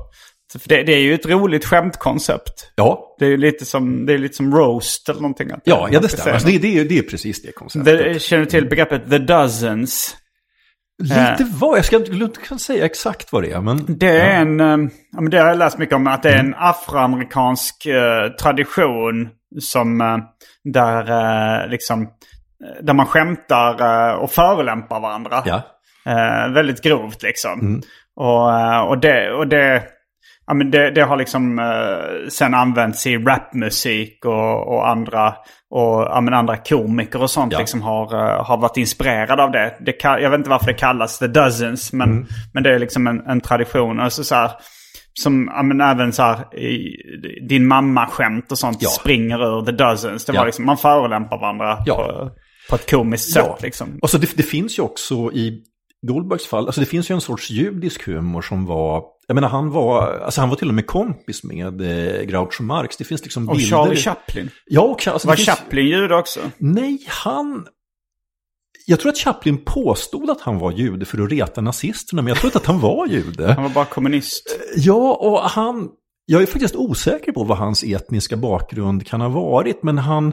för det, det, är ju ett roligt skämtkoncept. Ja. Det är lite som, det är lite som roast eller någonting. Ja, ja det stämmer. Alltså, det, det, är, det är precis det konceptet. Det, känner du till begreppet the dozens? Lite eh. vad? Jag ska inte kan säga exakt vad det är. Men, det är ja. en, men det har jag läst mycket om, att det är en afroamerikansk eh, tradition som där liksom, där man skämtar och förolämpar varandra. Ja. väldigt grovt liksom. Mm. Och, och, det, och det ja, men det, det har liksom eh, sen använts i rapmusik och, och andra och ja, men andra komiker och sånt ja. liksom har, uh, har varit inspirerade av det. det jag vet inte varför det kallas The Dozens men, mm. men det är liksom en, en tradition. Alltså, så här, som ja, men även så här, din mamma-skämt och sånt Ja. springer ur the dozens. Det var liksom, man förolämpar varandra på, på ett komiskt sätt. Liksom. Och så det, det finns ju också i Goldbergs fall, alltså det finns ju en sorts judisk humor som var, jag menar han var, alltså han var till och med kompis med eh, Groucho Marx. Det finns liksom Och bilder. Charlie Chaplin. Ja, och alltså, Var finns, Chaplin jude också? Nej, han... Jag tror att Chaplin påstod att han var jude för att reta nazisterna, men jag tror inte att han var jude. Han var bara kommunist. Ja, och han... Jag är faktiskt osäker på vad hans etniska bakgrund kan ha varit, men han...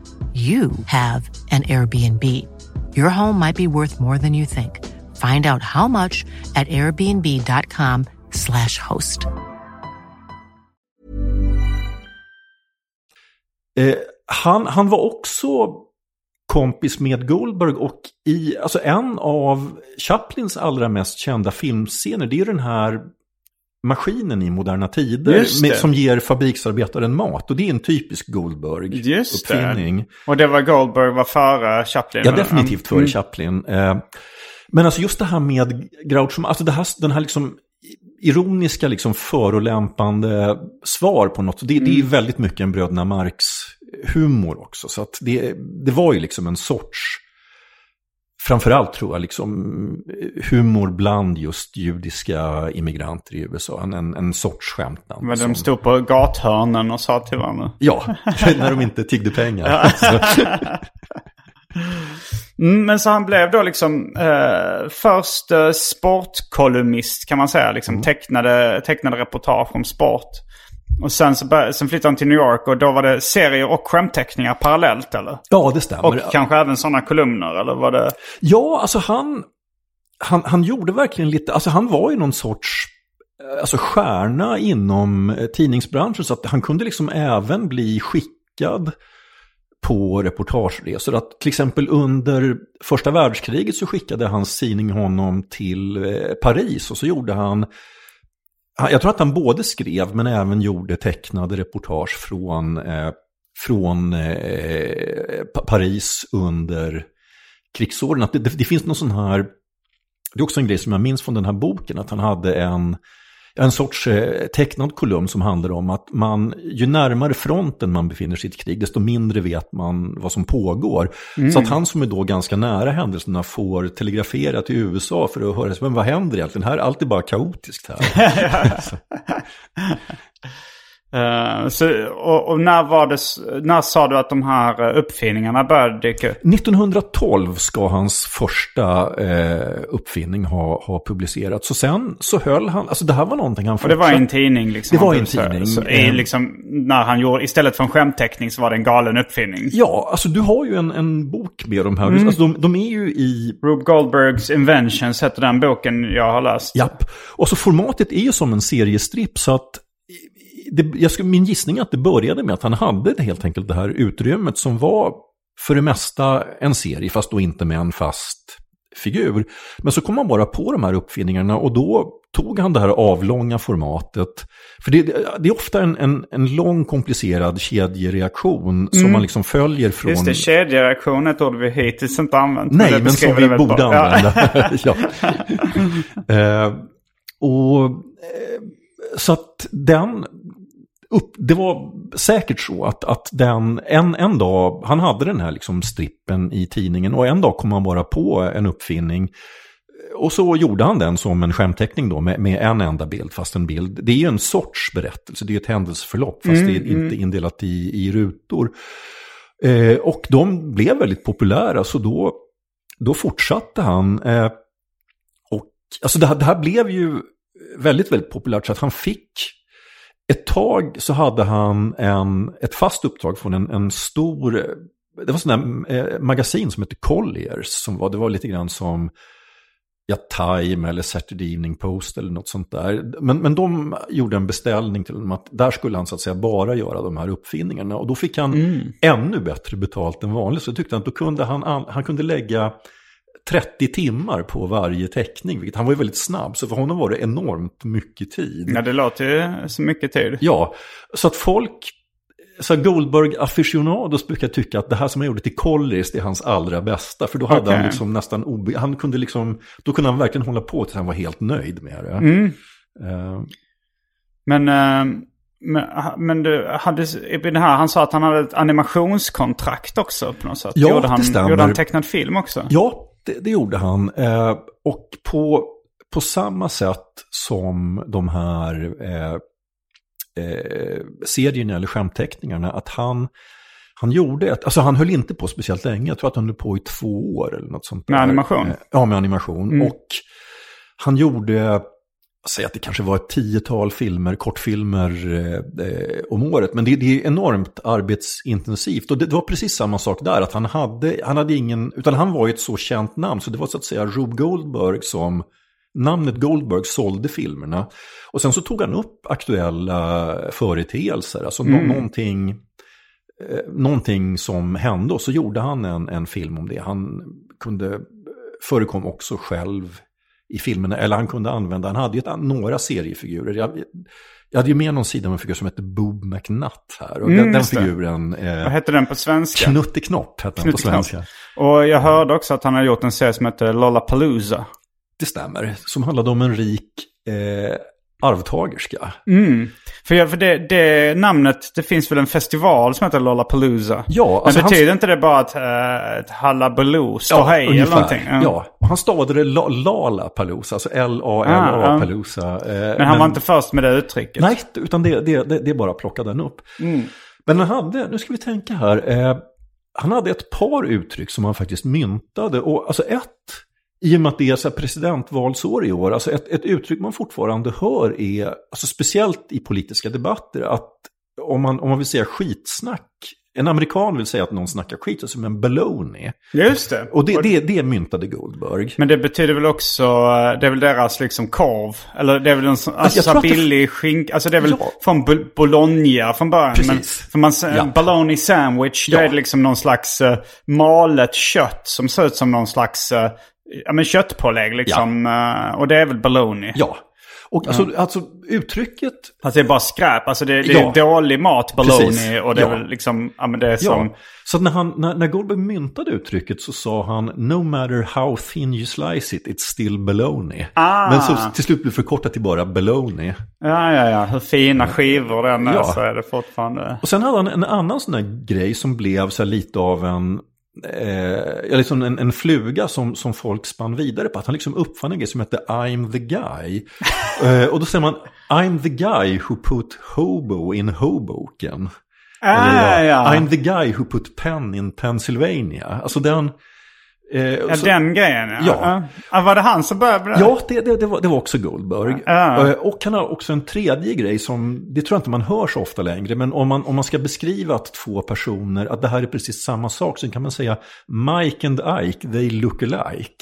you have an Airbnb. Your home might be worth more than you think. Find out how much at airbnb.com/slash host. Eh, han, han var också kompis med Goldberg och i alltså en av Chaplins allra mest kända filmscener, det är ju den här maskinen i moderna tider det. med, som ger fabriksarbetaren mat. Och det är en typisk det. Goldberg-uppfinning. Och det var Goldberg var före Chaplin? Ja, definitivt före Mm. Chaplin. Eh, Men alltså just det här med Groucho, alltså det här, den här liksom ironiska, liksom förolämpande svar på något. Det, det Mm. är väldigt mycket en Bröderna Marx-humor också. Så att det, det var ju liksom en sorts, framförallt tror jag, liksom humor bland just judiska immigranter i USA. En, en, sorts skämtnamn. Men de som- stod på gathörnen och sa till varandra. Ja, när de inte tiggde pengar. Mm, men så han blev då liksom eh, först eh, sportkolumnist kan man säga. Liksom Mm. tecknade, tecknade reportage om sport. Och sen, så bör, sen flyttade han till New York och då var det serier och skämtteckningar parallellt eller? ja, det stämmer. Och kanske även sådana kolumner eller var det? Ja, alltså han, han, han gjorde verkligen lite, alltså han var ju någon sorts eh, alltså stjärna inom eh, tidningsbranschen så att han kunde liksom även bli skickad på reportageresor. Att till exempel under första världskriget så skickade hans tidning honom till eh, Paris och så gjorde han- jag tror att han både skrev men även gjorde tecknade reportage från, eh, från eh, Paris under krigsåren. Att det, det, det finns någon sån här, det är också en grej som jag minns från den här boken, att han hade en, en sorts eh, tecknad kolumn som handlar om att man, ju närmare fronten man befinner sig i ett krig, desto mindre vet man vad som pågår. Så att han som är då ganska nära händelserna får telegrafera till USA för att höra, men vad händer egentligen? Här, allt är bara kaotiskt här. Eh, så, och, och när var det, när sa du att de här eh, uppfinningarna började dyka upp? 1912 ska hans första eh, uppfinning ha, ha publicerats. Och sen så höll han, alltså det här var någonting han Och det var i en fortsatte- tidning liksom? Det var i en tidning. Så i, Eh. liksom, när han gjorde, istället för en skämtteckning så var det en galen uppfinning? Ja, alltså du har ju en, en bok med de här. Mm. Alltså, de, de är ju i... Rube Goldbergs Inventions heter den boken jag har läst. Japp. Och så formatet är ju som en seriestripp så att... Det, jag ska, min gissning är att det började med att han hade det, helt enkelt det här utrymmet som var för det mesta en serie, fast då inte med en fast figur. Men så kom han bara på de här uppfinningarna och då tog han det här avlånga formatet. För det, det är ofta en, en, en lång komplicerad kedjereaktion som Mm. man liksom följer från... Just det, kedjereaktion är ett ord vi hittills inte använt. Nej, det men som vi borde bra. använda. ja. eh, och eh, så att den, upp, det var säkert så att, att den, en, en dag, han hade den här liksom strippen i tidningen och en dag kom han bara på en uppfinning. Och så gjorde han den som en skämtteckning då med, med en enda bild, fast en bild. Det är ju en sorts berättelse, det är ju ett händelseförlopp, fast Mm, det är inte indelat i, i rutor. Eh, och de blev väldigt populära, så då, då fortsatte han. Eh, och alltså det här, det här blev ju väldigt, väldigt populärt, så att han fick ett tag så hade han en, ett fast uppdrag från en, en stor, det var sån där eh, magasin som hette Colliers, som var, det var lite grann som ja, Time eller Saturday Evening Post eller något sånt där. Men, men de gjorde en beställning till honom att där skulle han så att säga bara göra de här uppfinningarna. Och då fick han ännu bättre betalt än vanligt. Så jag tyckte att då kunde han, an- han kunde lägga 30 timmar på varje teckning. Vilket han var ju väldigt snabb, så för honom var det enormt mycket tid. Ja, det låter ju så mycket tid. Ja, så att folk, så här Goldberg aficionados brukar tycka att det här som han gjorde till Colliers det är hans allra bästa. För då hade Okej. han liksom nästan, obe, han kunde liksom, då kunde han verkligen hålla på tills han var helt nöjd med det. Mm. Eh, Men, eh, men, men du, hade, den här, han sa att han hade ett animationskontrakt också på något sätt. Ja, gjorde, det han, stämmer. gjorde han tecknad film också? ja, det, det gjorde han. Eh, och på, på samma sätt som de här eh, eh, serierna eller skämtteckningarna, att han, han gjorde ett, alltså han höll inte på speciellt länge, jag tror att han höll på i två år eller något sånt Med där. animation? Eh, Ja, med animation. Mm. Och han gjorde, säg att det kanske var ett tiotal filmer, kortfilmer eh, eh, om året. Men det, det är enormt arbetsintensivt. Och det, det var precis samma sak där, att han hade, han hade ingen, utan han var ju ett så känt namn. Så det var så att säga Rube Goldberg som, namnet Goldberg sålde filmerna. Och sen så tog han upp aktuella företeelser, alltså nå- någonting eh, någonting som hände och så gjorde han en, en film om det. Han kunde, förekom också själv i filmerna, eller han kunde använda, han hade ju ett, några seriefigurer. Jag, jag hade ju med någon sida med en figur som hette Bob McNutt här. Och Mm, den, den figuren, eh, Vad hette den på svenska? Knutteknopp hette han på svenska. Och jag hörde också att han har gjort en serie som heter Lollapalooza. Det stämmer, som handlade om en rik eh, arvtagerska. Mm. För, jag, för det, det namnet, det finns väl en festival som heter Lollapalooza? Ja, Men alltså betyder han- inte det bara att uh, ett hallabaloo, ståhej eller någonting? Ja, och han stavade det La- Lala-Palooza, alltså Ah, ja. L-A-L-A-Palooza. eh, Men han var inte först med det uttrycket? Nej, utan det, det, det, det är bara att plocka den upp. Men han hade, nu ska vi tänka här, eh, han hade ett par uttryck som han faktiskt myntade. Och alltså ett, i och med att det är så presidentvalsår i år, alltså ett, ett uttryck man fortfarande hör är, alltså speciellt i politiska debatter, att om man, om man vill säga skitsnack, en amerikan vill säga att någon snackar skit, alltså en baloney. Just det. Och det, det, det myntade Goldberg. Men det betyder väl också, det är väl deras liksom korv? Eller det är väl en sån, alltså, så att det- billig skink, alltså det är väl Ja. från Bo- Bologna från början. Men, Precis. för man, Ja. en bologna sandwich, då Ja. är det liksom någon slags uh, malet kött som ser ut som någon slags, uh, ja men köttpålägg liksom. eh, och det är väl bologna. Ja. Och alltså, alltså uttrycket Alltså det är bara skräp, alltså det, det Ja. är dålig mat. Precis. Och det är Ja. väl liksom, ja men det är som... Ja, så när, han, när, när Goldberg myntade uttrycket så sa han No matter how thin you slice it, it's still baloney. Ah. Men så till slut blev förkortat till bara baloney. Ja, ja, ja. Hur fina skivor den är Ja. så är det fortfarande... Och sen hade han en annan sån här grej som blev så här lite av en, eh, liksom en, en fluga som, som folk spann vidare på. Att han liksom uppfann en grej som hette I'm the guy. eh, och då säger man I'm the guy who put hobo in Hoboken. Ah, Eller, ja. I'm the guy who put pen in Pennsylvania. Alltså den... Eh, så- den grejen ja. Ja. ja. Var det han som började med det? Ja, det, det, det, var, det var också Goldberg. Ja. Eh, Och han har också en tredje grej som, det tror jag inte man hör så ofta längre, men om man, om man ska beskriva att två personer, att det här är precis samma sak, så kan man säga Mike and Ike, they look alike.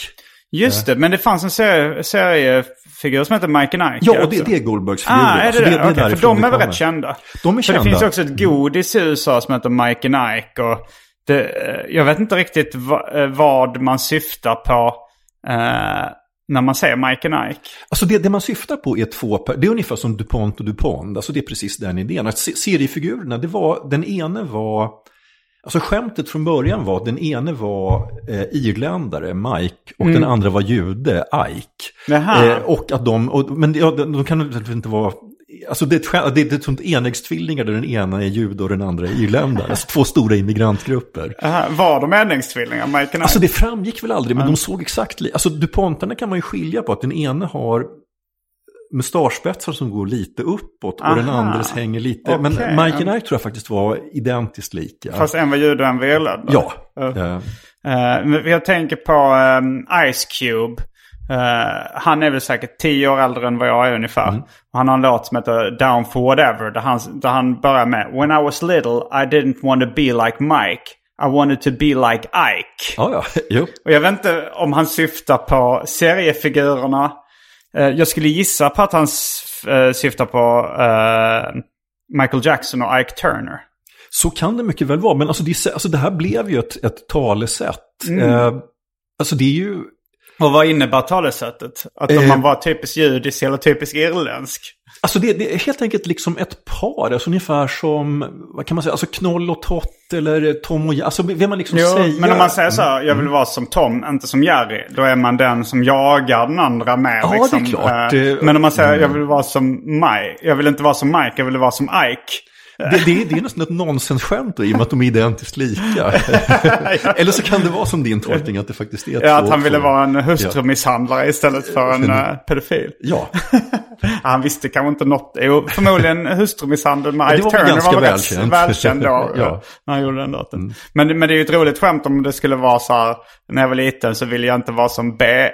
Just det, men det fanns en serie, seriefigur som heter Mike and Ike Ja, och det, det är Goldbergs figurer. Ah, är det Alltså, det? Okej, för därifrån de det är väl rätt kända? De är För det kända. finns ju också ett godis i USA som heter Mike and Ike. Och det, eh, jag vet inte riktigt va, eh, vad man syftar på eh, när man säger Mike and Ike? Alltså det, det man syftar på är två, det är ungefär som DuPont och DuPont, alltså det är precis den idén. Att se- seriefigurerna, det var, den ene var, alltså skämtet från början var att den ene var eh, irländare, Mike, och den andra var jude, Ike. Eh, och att de, och, men ja, de, de kan väl inte vara, alltså det är ett, det är ett sånt enäggstvillingar där den ena är jude och den andra är irländare. Alltså två stora immigrantgrupper. Aha, var de enäggstvillingar, Mike and Ike? Alltså det framgick väl aldrig, men de såg exakt li- Alltså DuPontarna kan man ju skilja på att den ene har mustaschspetsar som går lite uppåt och den Aha. andres hänger lite. Men Okej. Mike and Ike tror jag faktiskt var identiskt lika. Fast en var jude och en var irländare? ja. Eh, Eh, men jag tänker på ehm, Ice Cube. Eh, han är väl säkert tio år äldre än vad jag är ungefär. Mm. Han har en låt som heter Down for Whatever. Där han, där han börjar med When I was little I didn't want to be like Mike. I wanted to be like Ike. ja, ja, jo. Och jag vet inte om han syftar på seriefigurerna. Eh, jag skulle gissa på att han eh, syftar på Michael Jackson och Ike Turner. Så kan det mycket väl vara. Men alltså det, alltså det här blev ju ett, ett talesätt. Mm. Alltså det är ju... Och vad innebär talesättet? Att Eh. man var typiskt judisk eller typiskt irländsk? Alltså det, det är helt enkelt liksom ett par, alltså ungefär som, vad kan man säga, alltså Knoll och Tott eller Tom och Jerry. Alltså vill man liksom Jo, säga... Mm. men om man säger så här, jag vill vara som Tom, inte som Jerry. Då är man den som jagar den andra med. Ja, det är liksom. klart. Eh, Men om man säger, Mm. jag vill vara som Mike. Jag vill inte vara som Mike, jag vill vara som Ike. Det, det, är- det är nästan ett nonsensskämt i och med att de är identiskt lika. Eller så kan det vara som din tolkning, att det faktiskt är Ja, två- att han ville två- vara en hustrumisshandlare istället för en uh, pedofil. Ja, Han visste kanske inte något. Jo, förmodligen hustrumisshandel med Ja, det Ike Turner ganska var väl välkänt. rätt välkänd då. Ja. Mm. ja. När han gjorde den låten. Men, det- men det är ju ett roligt skämt om det skulle vara så här. När jag var liten så ville jag inte vara som B2.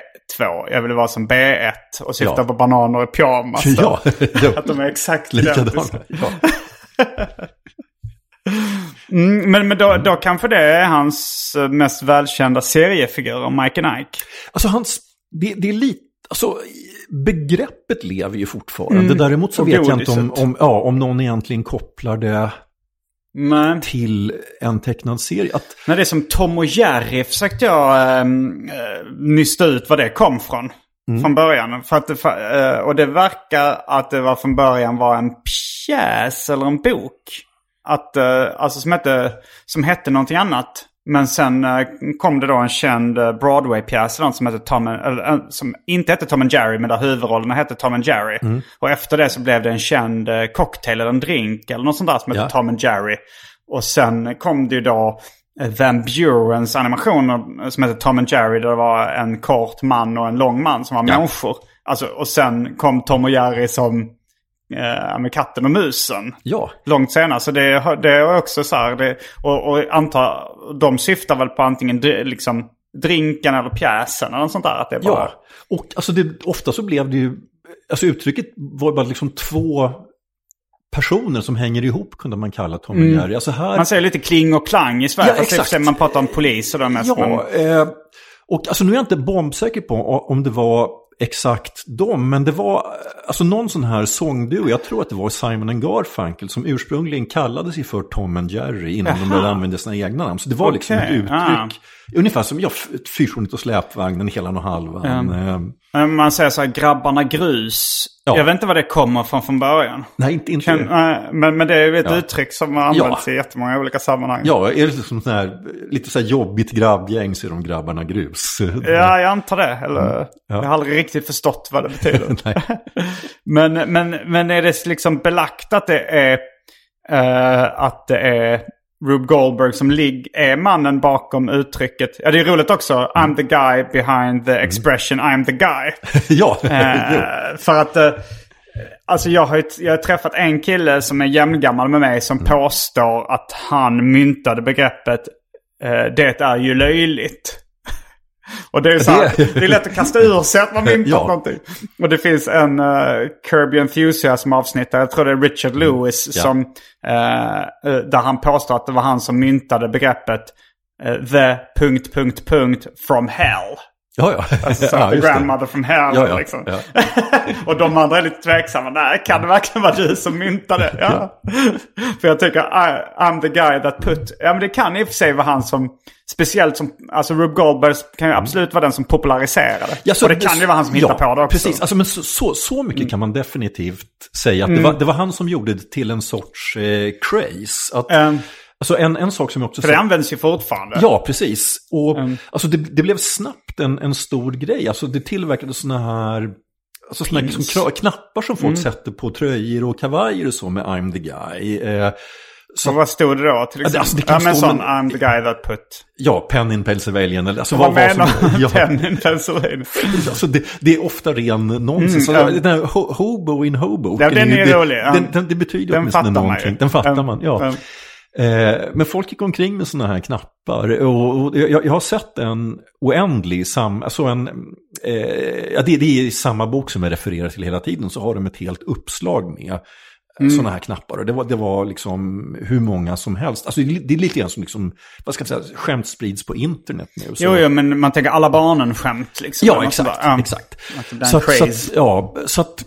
Jag ville vara som B1 och syfta Ja. på bananer i pyjamas. ja, ja. Att de är exakt identiska. Ja. Mm, men men då, då kanske det är hans eh, mest välkända seriefigur, Mike and Ike. Alltså hans, det, det är lite, alltså begreppet lever ju fortfarande. Mm. Däremot så Och vet jag inte om, om, ja, om någon egentligen kopplar det Men... till en tecknad serie. Att, Nej, det är som Tom och Jerry försökte jag äh, nysta ut vad det kom från. Från början. För att det, eh, och det verkar att det var från början var en pjäs eller en bok. Att, eh, alltså som hette, som hette någonting annat. Men sen eh, kom det då en känd Broadway-pjäs som, hette Tom eller, som inte hette Tom and Jerry men där huvudrollerna hette Tom and Jerry. Och efter det så blev det en känd cocktail eller en drink eller något sånt där som hette Ja. Tom and Jerry. Och sen kom det ju då Van Burens animationer som hette Tom and Jerry. Där det var en kort man och en lång man som var Ja. människor. Alltså, och sen kom Tom och Jerry som eh, med katten och musen. ja, Långt senare. Så det, det är också så här. Det, och, och antar, de syftar väl på antingen liksom, drinken eller pjäsen eller något sånt där. Att det bara... ja. Och alltså det, ofta så blev det ju, alltså uttrycket var bara liksom två personer som hänger ihop kunde man kalla Tom och Jerry. Alltså här, Man säger lite kling och klang i Sverige. Ja, och exakt. man pratar om poliser då mest. men... Ja, eh, och alltså nu är jag inte bombsäker på om det var exakt dem, men det var eh, alltså någon sån här sångduo, jag tror att det var Simon and Garfunkel som ursprungligen kallade sig för Tom and Jerry innan de Jaha. började använda sina egna namn. Så det var liksom ett uttryck, ah. Ungefär som ja, Fyrshornet och släpvagnen, Helan och halvan. Men Man säger så här, grabbarna grus. Ja. Jag vet inte var det kommer från från början. nej, inte, inte Kan, nej, men, men det är ju ett Ja. uttryck som används i jättemånga olika sammanhang. Ja, är det liksom sån här, lite så här jobbigt grabbgäng så är de grabbarna grus. Ja, jag antar det. Eller, Ja. Jag har aldrig riktigt förstått vad det betyder. Men, men, men är det liksom belagt att det är, eh, att det är Rube Goldberg som ligg, är mannen bakom uttrycket? Ja, det är roligt också. I'm the guy behind the expression I'm the guy. ja. Eh, för att, eh, alltså jag har, jag har träffat en kille som är jämngammal med mig som påstår att han myntade begreppet eh, det är ju löjligt. Och det är, så här, Det- är lätt att kasta ur sig att man myntat Ja. någonting. Och det finns en uh, Kirby Enthusiasm avsnitt där jag tror det är Richard Lewis Ja. som, eh, där han påstår att det var han som myntade begreppet eh, the punkt, punkt, punkt from hell. Ja, ja. Alltså så Ja, the det. grandmother from hell. Ja, ja, liksom. ja. och de andra är lite tveksamma. Nej, kan det verkligen vara du som myntade? Ja. för jag tycker I, I'm the guy that put... Ja, men det kan i och för sig vara han som... Speciellt som... Alltså Rube Goldberg kan ju absolut vara den som populariserade. Ja, så och det kan ju vara han som hittar på det också. Precis, alltså, men så, så, så mycket Mm. kan man definitivt säga. Att det, var, det var han som gjorde det till en sorts eh, craze. Att, Ehm, alltså en, en sak som jag också för det används ju fortfarande. Ja, precis. Och Mm. alltså, det, det blev snabbt en, en stor grej. Alltså, det tillverkades sådana här, alltså, såna här liksom, knappar som folk Mm. sätter på tröjor och kavajer och så med I'm the guy. Eh, så, vad stod det då till det- exempel? alltså, det ja, men sån I'm the guy that put... ja, Penn in Pennsylvania. Alltså, Vad vad, menar du? ja, Penn in Pennsylvania. alltså, det, det är ofta ren nonsens. Mm, alltså, den här ho- hobo in hobo. Ja, den är det, rolig, ja. Den, den, det betyder Den åtminstone fattar man någonting. ju. Den fattar man, ja. Eh, men folk gick omkring med sådana här knappar. Och, och jag, jag har sett en oändlig, sam, alltså en, eh, ja, det, det är samma bok som jag refererar till hela tiden, så har de ett helt uppslag med Mm. sådana här knappar. Och det var, det var liksom hur många som helst. Alltså det är, det är lite grann som liksom, vad ska jag säga, skämt sprids på internet nu. Så. Jo, jo, men man tänker alla barnen-skämt liksom. Ja, exakt. där. Ja. exakt. Så, att, så, att, ja, så att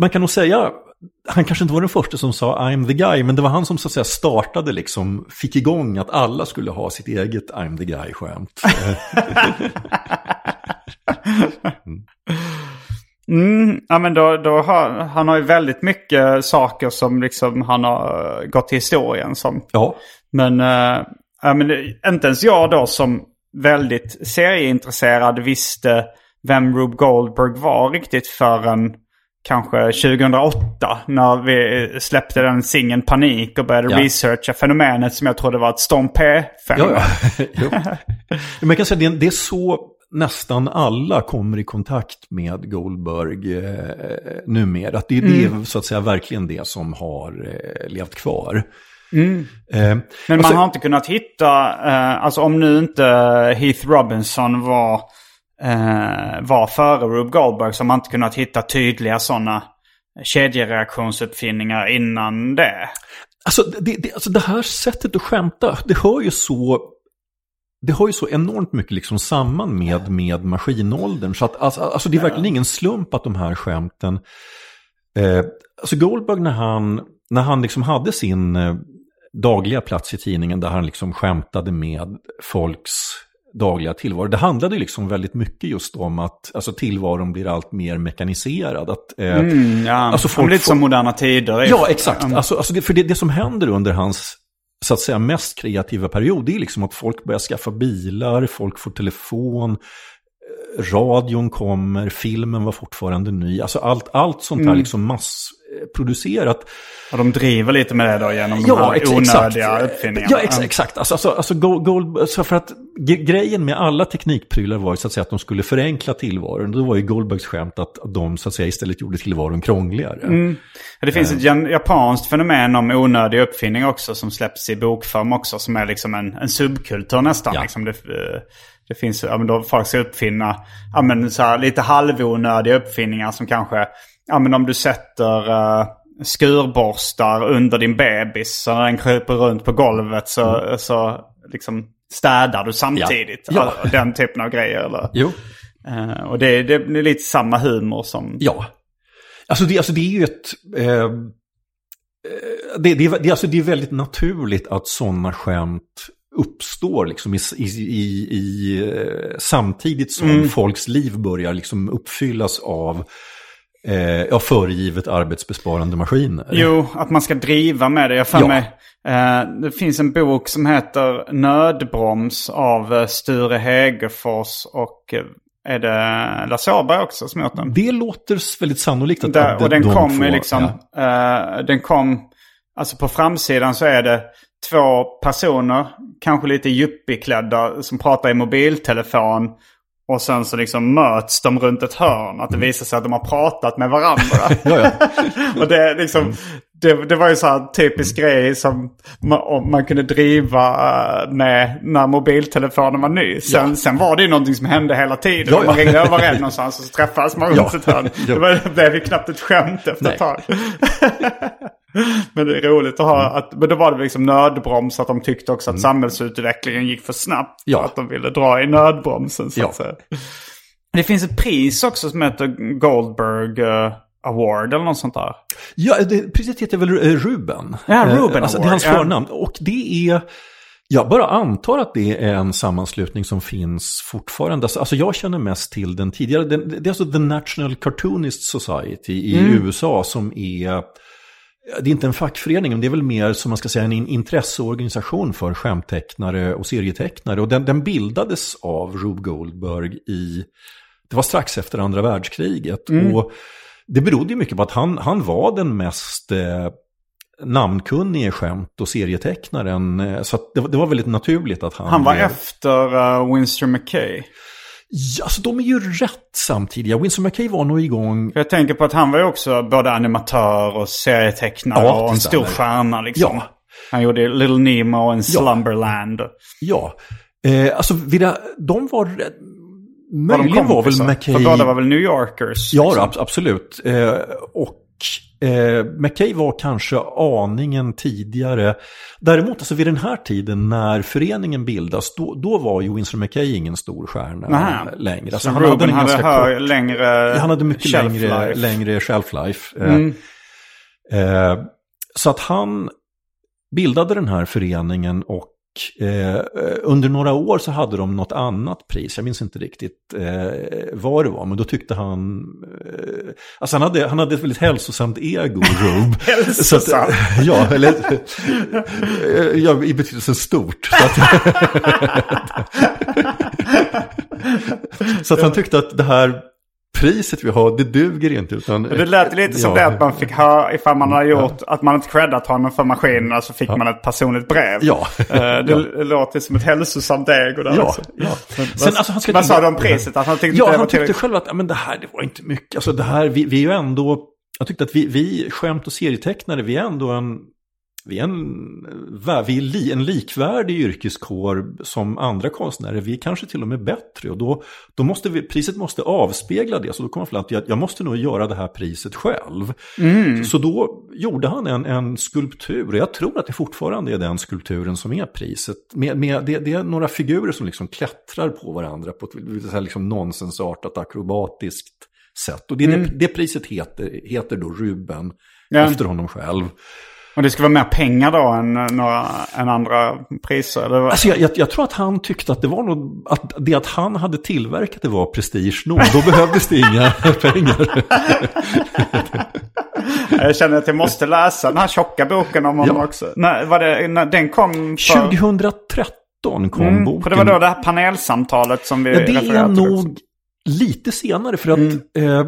man kan nog säga, han kanske inte var den första som sa I'm the guy, men det var han som så att säga startade, liksom, fick igång att alla skulle ha sitt eget I'm the guy-skämt. Mm, ja, men då, då har, han har ju väldigt mycket saker som liksom han har eh, gått till historien som. ja, Men, uh, ja, men inte ens jag då som väldigt serieintresserad visste vem Rube Goldberg var riktigt förrän kanske 2008 när vi släppte den singeln Panik och började Ja. researcha fenomenet som jag trodde var ett Storm P-fenomen. ja, ja. Men jag kan säga det, är- det är så nästan alla kommer i kontakt med Goldberg eh, numera. Att det, det är så att säga verkligen det som har eh, levt kvar. Eh, Men man alltså- har inte kunnat hitta, eh, alltså om nu inte Heath Robinson var, eh, var före Rube Goldberg så har man inte kunnat hitta tydliga sådana kedjereaktionsuppfinningar innan det. Alltså det, det, alltså det här sättet att skämta, det hör ju så, det har ju så enormt mycket liksom samman med, med maskinåldern. Så att, alltså, alltså det är verkligen ingen slump att de här skämten... Eh, alltså Goldberg när han, när han liksom hade sin eh, dagliga plats i tidningen där han liksom skämtade med folks dagliga tillvaro. Det handlade liksom väldigt mycket just om att alltså, tillvaron blir allt mer mekaniserad. Att, eh, Mm, ja. Alltså, folk lite får- som moderna tider. Ja, exakt. Mm. Alltså, alltså det, för det, det som händer under hans så att säga mest kreativa period, det är liksom att folk börjar skaffa bilar, folk får telefon, eh, radion kommer, filmen var fortfarande ny. Alltså allt, allt sånt Mm. här liksom massproducerat. Och de driver lite med det då genom de Ja, här ex- onödiga exakt. uppfinningarna. Ja, ex, exakt. Alltså, alltså, alltså Gold, Gold, så för att grejen med alla teknikprylar var ju så att säga att de skulle förenkla tillvaron. Då var ju Goldbergs skämt att de så att säga istället gjorde tillvaron krångligare. Mm. Det finns ett jan- japanskt fenomen om onödig uppfinning också som släpps i bokform också. Som är liksom en, en subkultur nästan. Ja. Liksom det, eh, det finns, ja men då folk ska uppfinna, ja men så här, lite halvonödiga uppfinningar som kanske, ja men om du sätter uh, skurborstar under din bebis så när den kryper runt på golvet så, så liksom städar du samtidigt. Mm. Ja. All- Den typen av grejer. Eller? Jo. Eh, och det, det är lite samma humor som... Ja. Alltså det, alltså det är ju ett... Eh, eh, det, det, är, det, alltså det är väldigt naturligt att sådana skämt uppstår liksom i, i, i, i, samtidigt som Mm. folks liv börjar liksom uppfyllas av eh, ja, föregivet arbetsbesparande maskiner. Jo, att man ska driva med det. Jag för Ja. mig, eh, det finns en bok som heter Nödbroms av eh, Sture Hägerfors och eh, är det Lasse Åberg också som gjort den? Det låter väldigt sannolikt att, Där, att och den de kom i liksom, eh, den kom, alltså på framsidan så är det två personer, kanske lite yuppie-klädda, som pratar i mobiltelefon. Och sen så liksom möts de runt ett hörn. Att det visar sig att de har pratat med varandra. Ja, ja. och det, är liksom, det, det var ju så här typisk grej som man, om man kunde driva eh, med när mobiltelefonen var ny. Sen, sen var det ju någonting som hände hela tiden. Ja, ja. Man ringde över en någonstans och så träffades man runt Ja. ett hörn. Ja. Det, blev ju knappt ett skämt efter Nej. ett tag. men det är roligt att ha, att, men då var det liksom nödbroms att de tyckte också att samhällsutvecklingen gick för snabbt. Mm. Ja. Att de ville dra i nödbromsen så Ja. att säga. Det finns ett pris också som heter Goldberg eh, Award eller något sånt där. Ja, det, priset heter väl eh, Ruben. Ja, Ruben Eh, alltså, Det är Award, hans ja. förnamn. Och det är... Jag bara antar att det är en sammanslutning som finns fortfarande. Alltså, Alltså jag känner mest till den tidigare. Det är alltså The National Cartoonist Society i Mm. USA som är... Det är inte en fackförening, men det är väl mer som man ska säga en in- intresseorganisation för skämttecknare och serietecknare. Och den, den bildades av Rube Goldberg i... Det var strax efter andra världskriget. Mm. Och det berodde ju mycket på att han, han var den mest eh, namnkunnige skämt och serietecknaren. Eh, så det, var- det var väldigt naturligt att han... Han var blev- efter uh, Winston McKay. Ja, alltså de är ju rätt samtidiga. Winston McKay var nog igång... För jag tänker på att han var ju också både animatör och serietecknare Ja, och en stor stjärna liksom. Ja. Han gjorde Little Nemo och en Slumberland. Ja, eh, alltså de var... Möjligen var väl? McKay... För båda var väl New Yorkers? Ja, liksom. då, ab- absolut. Eh, och eh, McKay var kanske aningen tidigare. Däremot, alltså vid den här tiden när föreningen bildas, då, då var ju Winston McKay ingen stor stjärna Nähä. längre. Så Alltså, han Ruben hade hade, ganska kort... längre Ja, han hade mycket shelf längre, längre shelf life. Eh, Mm. Eh, så att han bildade den här föreningen och eh, under några år så hade de något annat pris. Jag minns inte riktigt eh, vad det var, men då tyckte han... Eh, alltså han hade, han hade ett väldigt hälsosamt ego, Rube. Hälsosamt? Att, ja, eller... eh, ja, i betydelsen stort. Så att, så att han tyckte att det här priset vi har, det duger inte. Utan, Det lät lite som Ja. det att man fick höra, ifall man hade gjort, att man inte creddat honom för maskinerna så fick man ett personligt brev. Ja. Eh, det låter som ett hälsosamt ego där. Ja, också. ja. Men Sen, alltså, han vad sa du om priset? Att han tyckte ja, han tyckte själv att ja, men det här det var inte mycket. Alltså det här, vi, vi är ju ändå, jag tyckte att vi, vi skämt och serietecknare, vi är ändå en, vi är en, vi är en likvärdig yrkeskår som andra konstnärer. Vi är kanske till och med bättre och då, då måste vi, priset måste avspegla det. Så då kom han fram till att jag måste nog göra det här priset själv. Så då gjorde han en, en skulptur och jag tror att det fortfarande är den skulpturen som är priset. Med, med, det, det är några figurer som liksom klättrar på varandra på ett så liksom nonsensartat akrobatiskt sätt. Och det, det, det priset heter, heter då Ruben, Ja. efter honom själv. Och det ska vara mer pengar då än, eh, några, än andra priser? Eller? Alltså jag, jag, jag tror att han tyckte att det var nog, att det att han hade tillverkat det var prestige nog. Då behövdes det inga pengar. Jag känner att jag måste läsa den här tjocka boken om honom Ja. också. När, var det, när den kom för... 2013 kom Mm, boken. För det var då det här panelsamtalet som vi Ja, det är till också. nog lite senare för att eh,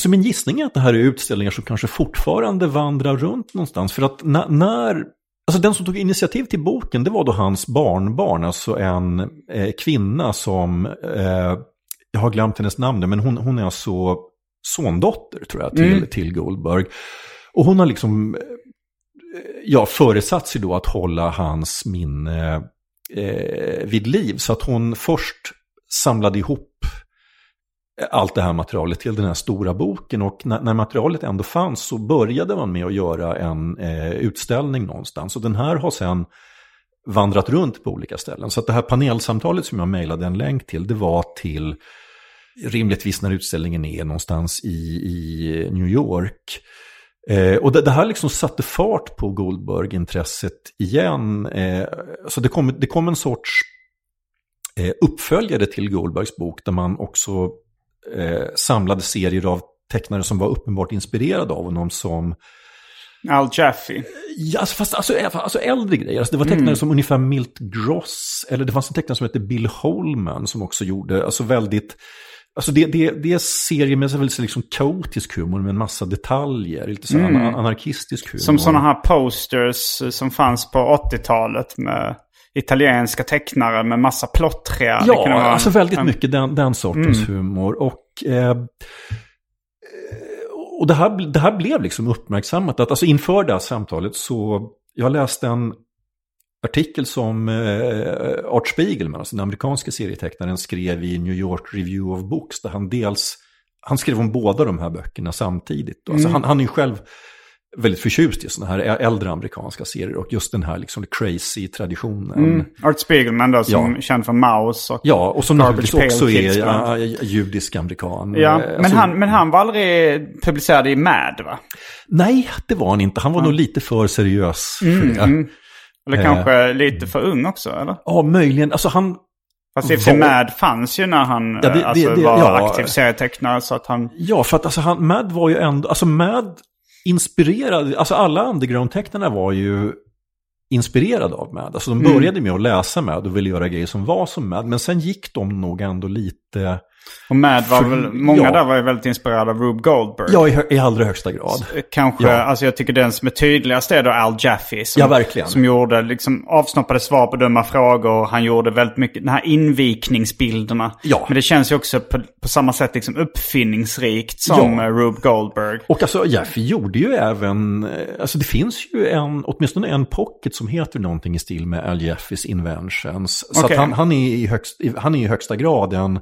alltså min gissning är att det här är utställningar som kanske fortfarande vandrar runt någonstans. För att na- när, alltså den som tog initiativ till boken det var då hans barnbarn, alltså en eh, kvinna som, eh, jag har glömt hennes namn nu, men hon, hon är alltså sondotter tror jag till, Mm. till Goldberg. Och hon har liksom eh, ja, föresatt sig då att hålla hans minne eh, vid liv. Så att hon först samlade ihop allt det här materialet till den här stora boken. Och när, när materialet ändå fanns så började man med att göra en eh, utställning någonstans. Och den här har sen vandrat runt på olika ställen. Så att det här panelsamtalet som jag mejlade en länk till, det var till rimligtvis när utställningen är någonstans i, i New York. Eh, och det, det här liksom satte fart på Goldberg-intresset igen. Eh, så det kom, det kom en sorts eh, uppföljare till Goldbergs bok där man också eh, samlade serier av tecknare som var uppenbart inspirerade av honom som Al Jaffe. Ja, alltså, fast alltså, ä- alltså äldre grejer. Alltså, det var tecknare som ungefär Milt Gross, eller det fanns en tecknare som hette Bill Holman som också gjorde, alltså väldigt, alltså det, det, det är serier med väldigt liksom kaotisk humor med en massa detaljer, lite så mm. anarkistisk humor. Som sådana här posters som fanns på 80-talet med italienska tecknare med massa plottriga. Ja, vara alltså väldigt en- mycket den, den sortens humor. Och, eh, och det, här, det här blev liksom uppmärksammat. Att, alltså inför det här samtalet så, jag läste en artikel som eh, Art Spiegelman, alltså den amerikanska serietecknaren, skrev i New York Review of Books. Där han dels, han skrev om båda de här böckerna samtidigt. Alltså han, han är ju själv väldigt förtjust i sådana här äldre amerikanska serier och just den här liksom crazy-traditionen. Mm. Art Spiegelman då som Ja. känd för Mouse och Ja, och som naturligtvis också Kids, är ja, judisk amerikan. Ja, Eh, men, alltså- han, men han var aldrig publicerad i Mad va? Nej, det var han inte. Han var nog lite för seriös för Mm, det. mm. Eller Eh. kanske lite för ung också eller? Ja, möjligen. Alltså han... Fast sig var- Mad fanns ju när han Ja, det- eh, alltså, det- det- var ja. aktiv serietecknare så att han... Ja, för att alltså han, Mad var ju ändå... Alltså Mad inspirerade... Alltså alla underground-tecknarna var ju inspirerade av Mad. Alltså de Mm. började med att läsa Mad och ville göra grejer som var som Mad. Men sen gick de nog ändå lite... Och Mad var För- väl, många ja. där var ju väldigt inspirerade av Rube Goldberg. Ja, i, i allra högsta grad. Kanske, Ja. alltså jag tycker den som är tydligast är då Al Jaffe. Som, Ja, verkligen. Som gjorde liksom avsnoppade svar på dumma frågor. Han gjorde väldigt mycket, den här invikningsbilderna. Ja. Men det känns ju också på, på samma sätt liksom uppfinningsrikt som Ja. ja. Rube Goldberg. Och alltså Jaffe gjorde ju även, eh, alltså det finns ju en, åtminstone en pocket som heter någonting i stil med Al Jaffes Inventions. Så att han, han, är i högst, han är i högsta grad en,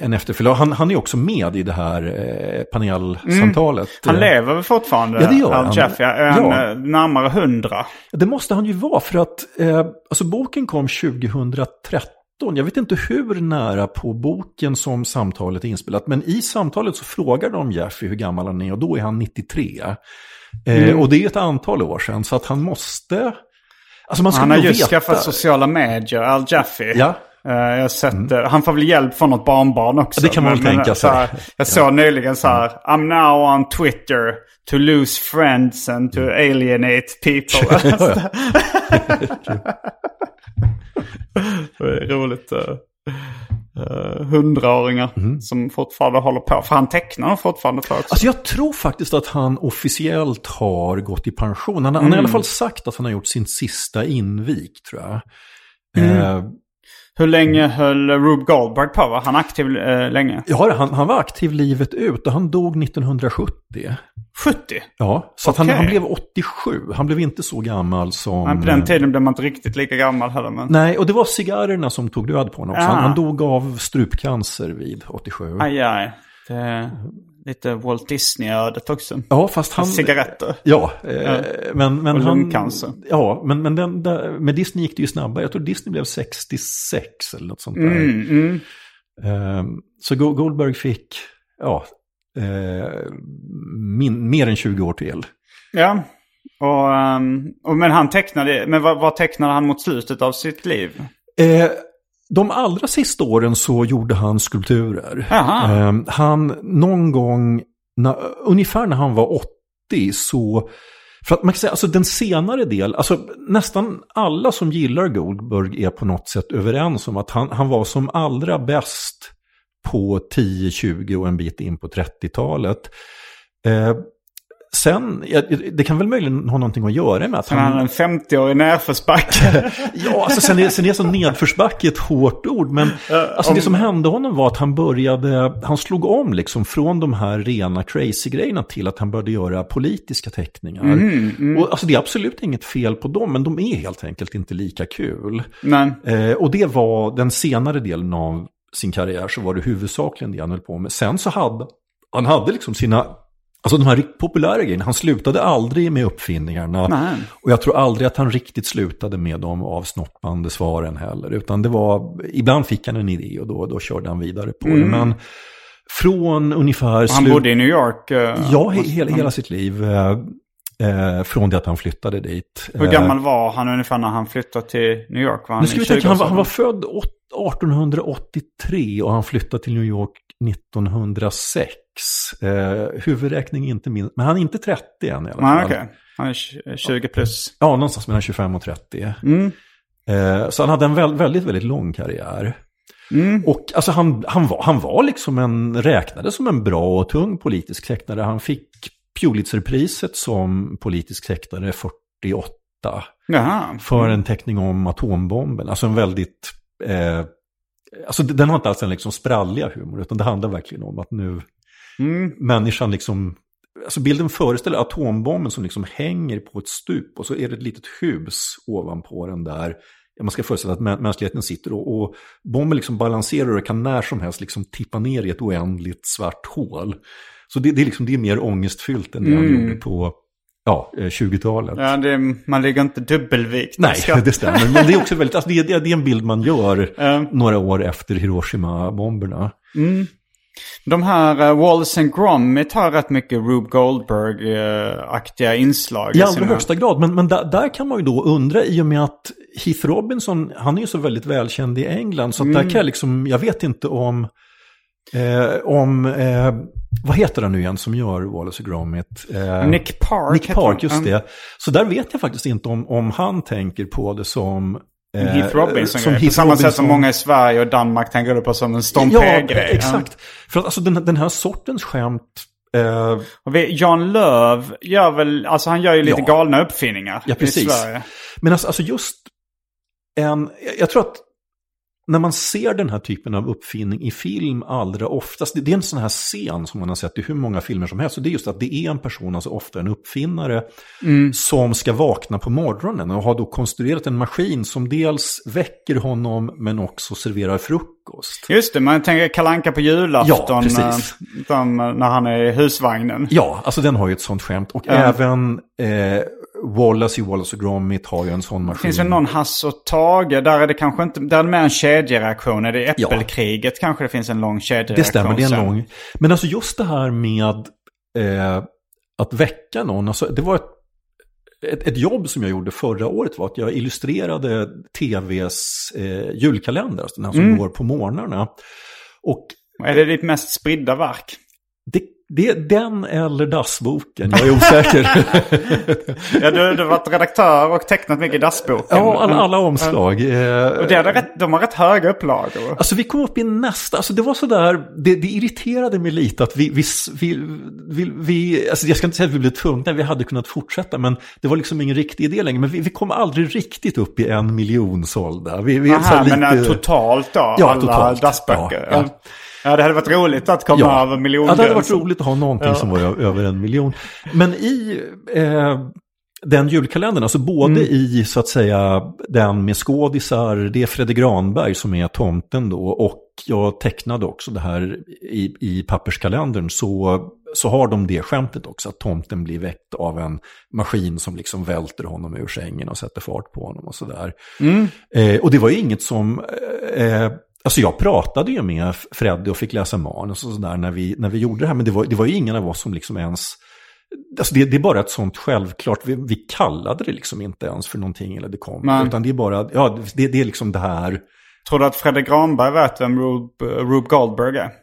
en efterföljare. Han, han är också med i det här eh, panelsamtalet. Han Eh, lever väl fortfarande? Ja, det gör han. Jaffe, är han Ja. eh, närmare hundra? Det måste han ju vara för att eh, alltså boken kom 2013. Jag vet inte hur nära på boken som samtalet är inspelat. Men i samtalet så frågar de Jeffy hur gammal han är och då är han 93. Eh, Mm. Och det är ett antal år sedan så att han måste... Alltså man ska Han har just veta. skaffat sociala medier, Al Jaffe. Ja. Eh, jag har sett, eh, han får väl hjälp från något barnbarn också. Ja, det kan man väl tänka här, sig. Jag såg nyligen så här, I'm now on Twitter to lose friends and to alienate people. det är roligt. Uh, hundraåringar som fortfarande håller på. För han tecknar fortfarande på också. Alltså jag tror faktiskt att han officiellt har gått i pension. Han, han har i alla fall sagt att han har gjort sin sista invik tror jag. Eh, Hur länge höll Rube Goldberg på? Var han aktiv eh, länge? ja, han, han var aktiv livet ut och han dog 1970. 70? Ja, så att han, han blev 87. Han blev inte så gammal som... Men på den tiden blev man inte riktigt lika gammal heller. Men... Nej, och det var cigarrerna som tog död på honom också. Ah. Han, han dog av strupcancer vid 87. Aj, aj. Det lite Walt Disney-ödet också. Ja, fast han... Cigaretter. Ja, eh, men, men Och han... lungcancer. Ja, men, men den, där, med Disney gick det ju snabbare. Jag tror Disney blev 66 eller något sånt där. Mm, mm. Eh, så Go- Goldberg fick, ja, eh, min, mer än 20 år till. Ja. Och, ehm, och, men han tecknade, men vad, vad tecknade han mot slutet av sitt liv? De allra sista åren så gjorde han skulpturer. Eh, han, någon gång, när, ungefär när han var 80 så, för att man kan säga, alltså den senare del, alltså nästan alla som gillar Goldberg är på något sätt överens om att han, han var som allra bäst på 10, 20 och en bit in på 30-talet. Eh, sen, det kan väl möjligen ha någonting att göra med att Han hade en 50-årig nerförsbacke. Ja, alltså sen är, sen är så nedförsbacke ett hårt ord. Men alltså det som hände honom var att han började, han slog om liksom från de här rena crazy-grejerna till att han började göra politiska teckningar. Och alltså det är absolut inget fel på dem, men de är helt enkelt inte lika kul. Eh, och det var den senare delen av sin karriär så var det huvudsakligen det han höll på med. Sen så hade han hade liksom sina, alltså de här populära grejerna, han slutade aldrig med uppfinningarna. Nej. Och jag tror aldrig att han riktigt slutade med de avsnoppande svaren heller. Utan det var, ibland fick han en idé och då, då körde han vidare på det. Men från ungefär han bodde i New York. eh, Ja, he, hela, hela sitt liv. Eh, eh, från det att han flyttade dit. Hur Eh, gammal var han ungefär när han flyttade till New York? Var han Nu ska vi tänka, han, var, 20-årsåldern? han var född åt- 1883 och han flyttade till New York 1906. Eh, huvudräkning inte minst, men han är inte 30 än i alla fall. Nej, okej. Han är 20 20 plus. Ja, någonstans mellan 25 och 30. Mm. Eh, så han hade en väl, väldigt, väldigt lång karriär. Mm. Och alltså han, han, var, han var liksom en, räknades som en bra och tung politisk tecknare. Han fick Pulitzerpriset som politisk tecknare 48 Jaha. för en teckning om atombomben. Alltså en väldigt... Eh, alltså den har inte alls en liksom spralliga humor, utan det handlar verkligen om att nu Mm. människan liksom... Alltså bilden föreställer atombomben som liksom hänger på ett stup och så är det ett litet hus ovanpå den där. Man ska föreställa att mä- mänskligheten sitter och, och bomben liksom balanserar och kan när som helst liksom tippa ner i ett oändligt svart hål. Så det, det, är, liksom, det är mer ångestfyllt än det han Mm. gjorde på ja, eh, 20-talet. Ja, det, man ligger inte dubbelvikt. Nej, Ska- det stämmer. Men det är också väldigt, alltså det, är, det är en bild man gör Ja. några år efter Hiroshima-bomberna. De här uh, Wallace and Gromit har rätt mycket Rube Goldberg-aktiga inslag. I allra sina- högsta grad, men, men där, där kan man ju då undra i och med att Heath Robinson, han är ju så väldigt välkänd i England, så Mm. där kan jag liksom, jag vet inte om, eh, om, eh, vad heter han nu igen som gör Wallace och Gromit? Eh, Nick Park. Nick Park, han. just Ja. det. Så där vet jag faktiskt inte om, om han tänker på det som... eh, Heath Robinson som På Heath samma sätt som Robinson. många i Sverige och Danmark tänker på som en Stom Ja, exakt. För att alltså den, den här sortens skämt, Och vi, Jan Löv gör väl, alltså han gör ju lite Ja. galna uppfinningar Ja, i precis. Sverige. Men alltså, alltså just en, jag tror att när man ser den här typen av uppfinning i film allra oftast, det, är en sån här scen som man har sett i hur många filmer som helst, och det är just att det är en person, alltså ofta en uppfinnare, som ska vakna på morgonen och har då konstruerat en maskin som dels väcker honom men också serverar frukost. Just det, man tänker kalanka på julafton. Ja, eh, när han är i husvagnen. Ja, alltså den har ju ett sånt skämt. Och Ja. även eh, Wallace i Wallace och Gromit har ju en sån maskin. Finns det någon Hasse och Tage? Där är det kanske inte, där är det mer en kedjereaktion. Är det Ja. äppelkriget kanske det finns en lång kedjereaktion Det stämmer, det är en lång. Men alltså just det här med eh, att väcka någon, alltså det var ett, ett, ett jobb som jag gjorde förra året var att jag illustrerade tvs eh, julkalender, alltså den här som Mm. går på morgnarna. Och Är det ditt mest spridda verk? det, det, den eller dassboken, jag är osäker. Ja, du, du har varit redaktör och tecknat mycket i dassboken. ja, alla, alla omslag. Eh, Och det är det rätt, de har rätt höga upplagor. Alltså vi kom upp i nästa, alltså det var sådär, det, det irriterade mig lite att vi, vi, vi, vi, vi, alltså jag ska inte säga att vi blev tvungna, vi hade kunnat fortsätta, men det var liksom ingen riktig idé längre, men vi, vi kom aldrig riktigt upp i en miljon sålda. Vi, vi, så Aha, men lite- äh, totalt då? Ja, alla totalt. dassböcker? Ja, Ja, ja. ja. det hade varit roligt att komma Ja. över Ja, miljongränsen. det hade varit roligt att ha någonting som var över en miljon. Men i eh, den julkalendern, alltså både Mm. i så att säga den med skådisar, det är Fredrik Granberg som är tomten då, och jag tecknade också det här i, i papperskalendern, så, så har de det skämtet också, att tomten blir väckt av en maskin som liksom välter honom ur sängen och sätter fart på honom och sådär. Mm. Eh, och det var ju inget som... Eh, alltså jag pratade ju med Freddy och fick läsa manus och sådär när vi, när vi gjorde det här. Men det var, det var ju ingen av oss som liksom ens... Alltså det, det är bara ett sånt självklart, vi, vi kallade det liksom inte ens för någonting eller det kom. Nej. Utan det är bara, ja det, det är liksom det här. Tror du att Fredrik Granberg vet vem Rube, Rube Goldberg är?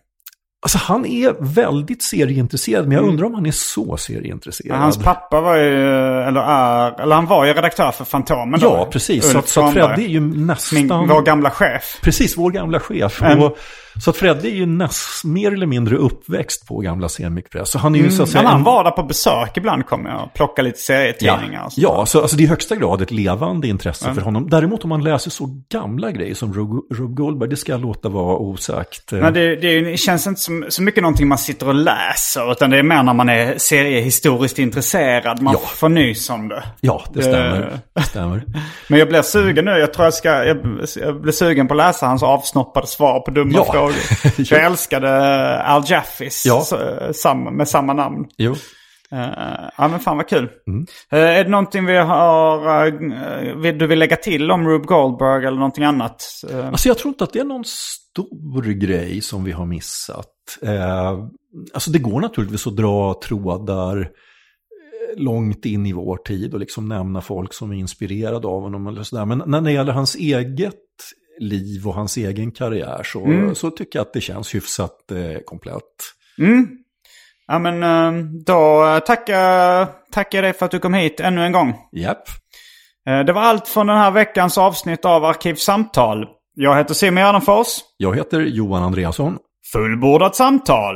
Alltså han är väldigt serieintresserad, men jag undrar om han är så serieintresserad. Mm. Hans pappa var ju, eller är, eller han var ju redaktör för Fantomen då. Ja, precis. Så, Ulf så Granberg. Freddy är ju nästan... Min, vår gamla chef. Precis, vår gamla chef. Mm. Och, så att Freddy är ju näst, mer eller mindre uppväxt på gamla Semikpress. Så han är ju så att Ja, säga... han var där på besök ibland kommer jag. Plocka lite Ja, serietidningar. och så. ja så, alltså det är i högsta grad ett levande intresse för honom. Däremot om man läser så gamla grejer som Rube Goldberg, det ska jag låta vara osagt. Men det, det, känns inte som, så mycket någonting man sitter och läser. Utan det är mer när man är seriehistoriskt intresserad. Man Ja. får nys om det. Ja, det stämmer. Det stämmer. Men jag blir sugen nu. Jag tror jag ska... Jag, jag blir sugen på att läsa hans avsnoppade svar på dumma Ja. frågor. För jag älskade Al Jaffis Ja. med samma namn. Jo. Eh, ja men fan vad kul. Mm. Eh, är det någonting vi har, eh, vill, du vill lägga till om Rube Goldberg eller någonting annat? Alltså jag tror inte att det är någon stor grej som vi har missat. Alltså det går naturligtvis att dra trådar långt in i vår tid och liksom nämna folk som är inspirerade av honom eller sådär. Men när det gäller hans eget liv och hans egen karriär så, så tycker jag att det känns hyfsat eh, komplett. Mm. Ja men eh, då tackar, tackar jag dig för att du kom hit ännu en gång. Japp. Eh, Det var allt från den här veckans avsnitt av Arkivsamtal. Jag heter Simon Gärdenfors. Jag heter Johan Andreasson. Fullbordat samtal.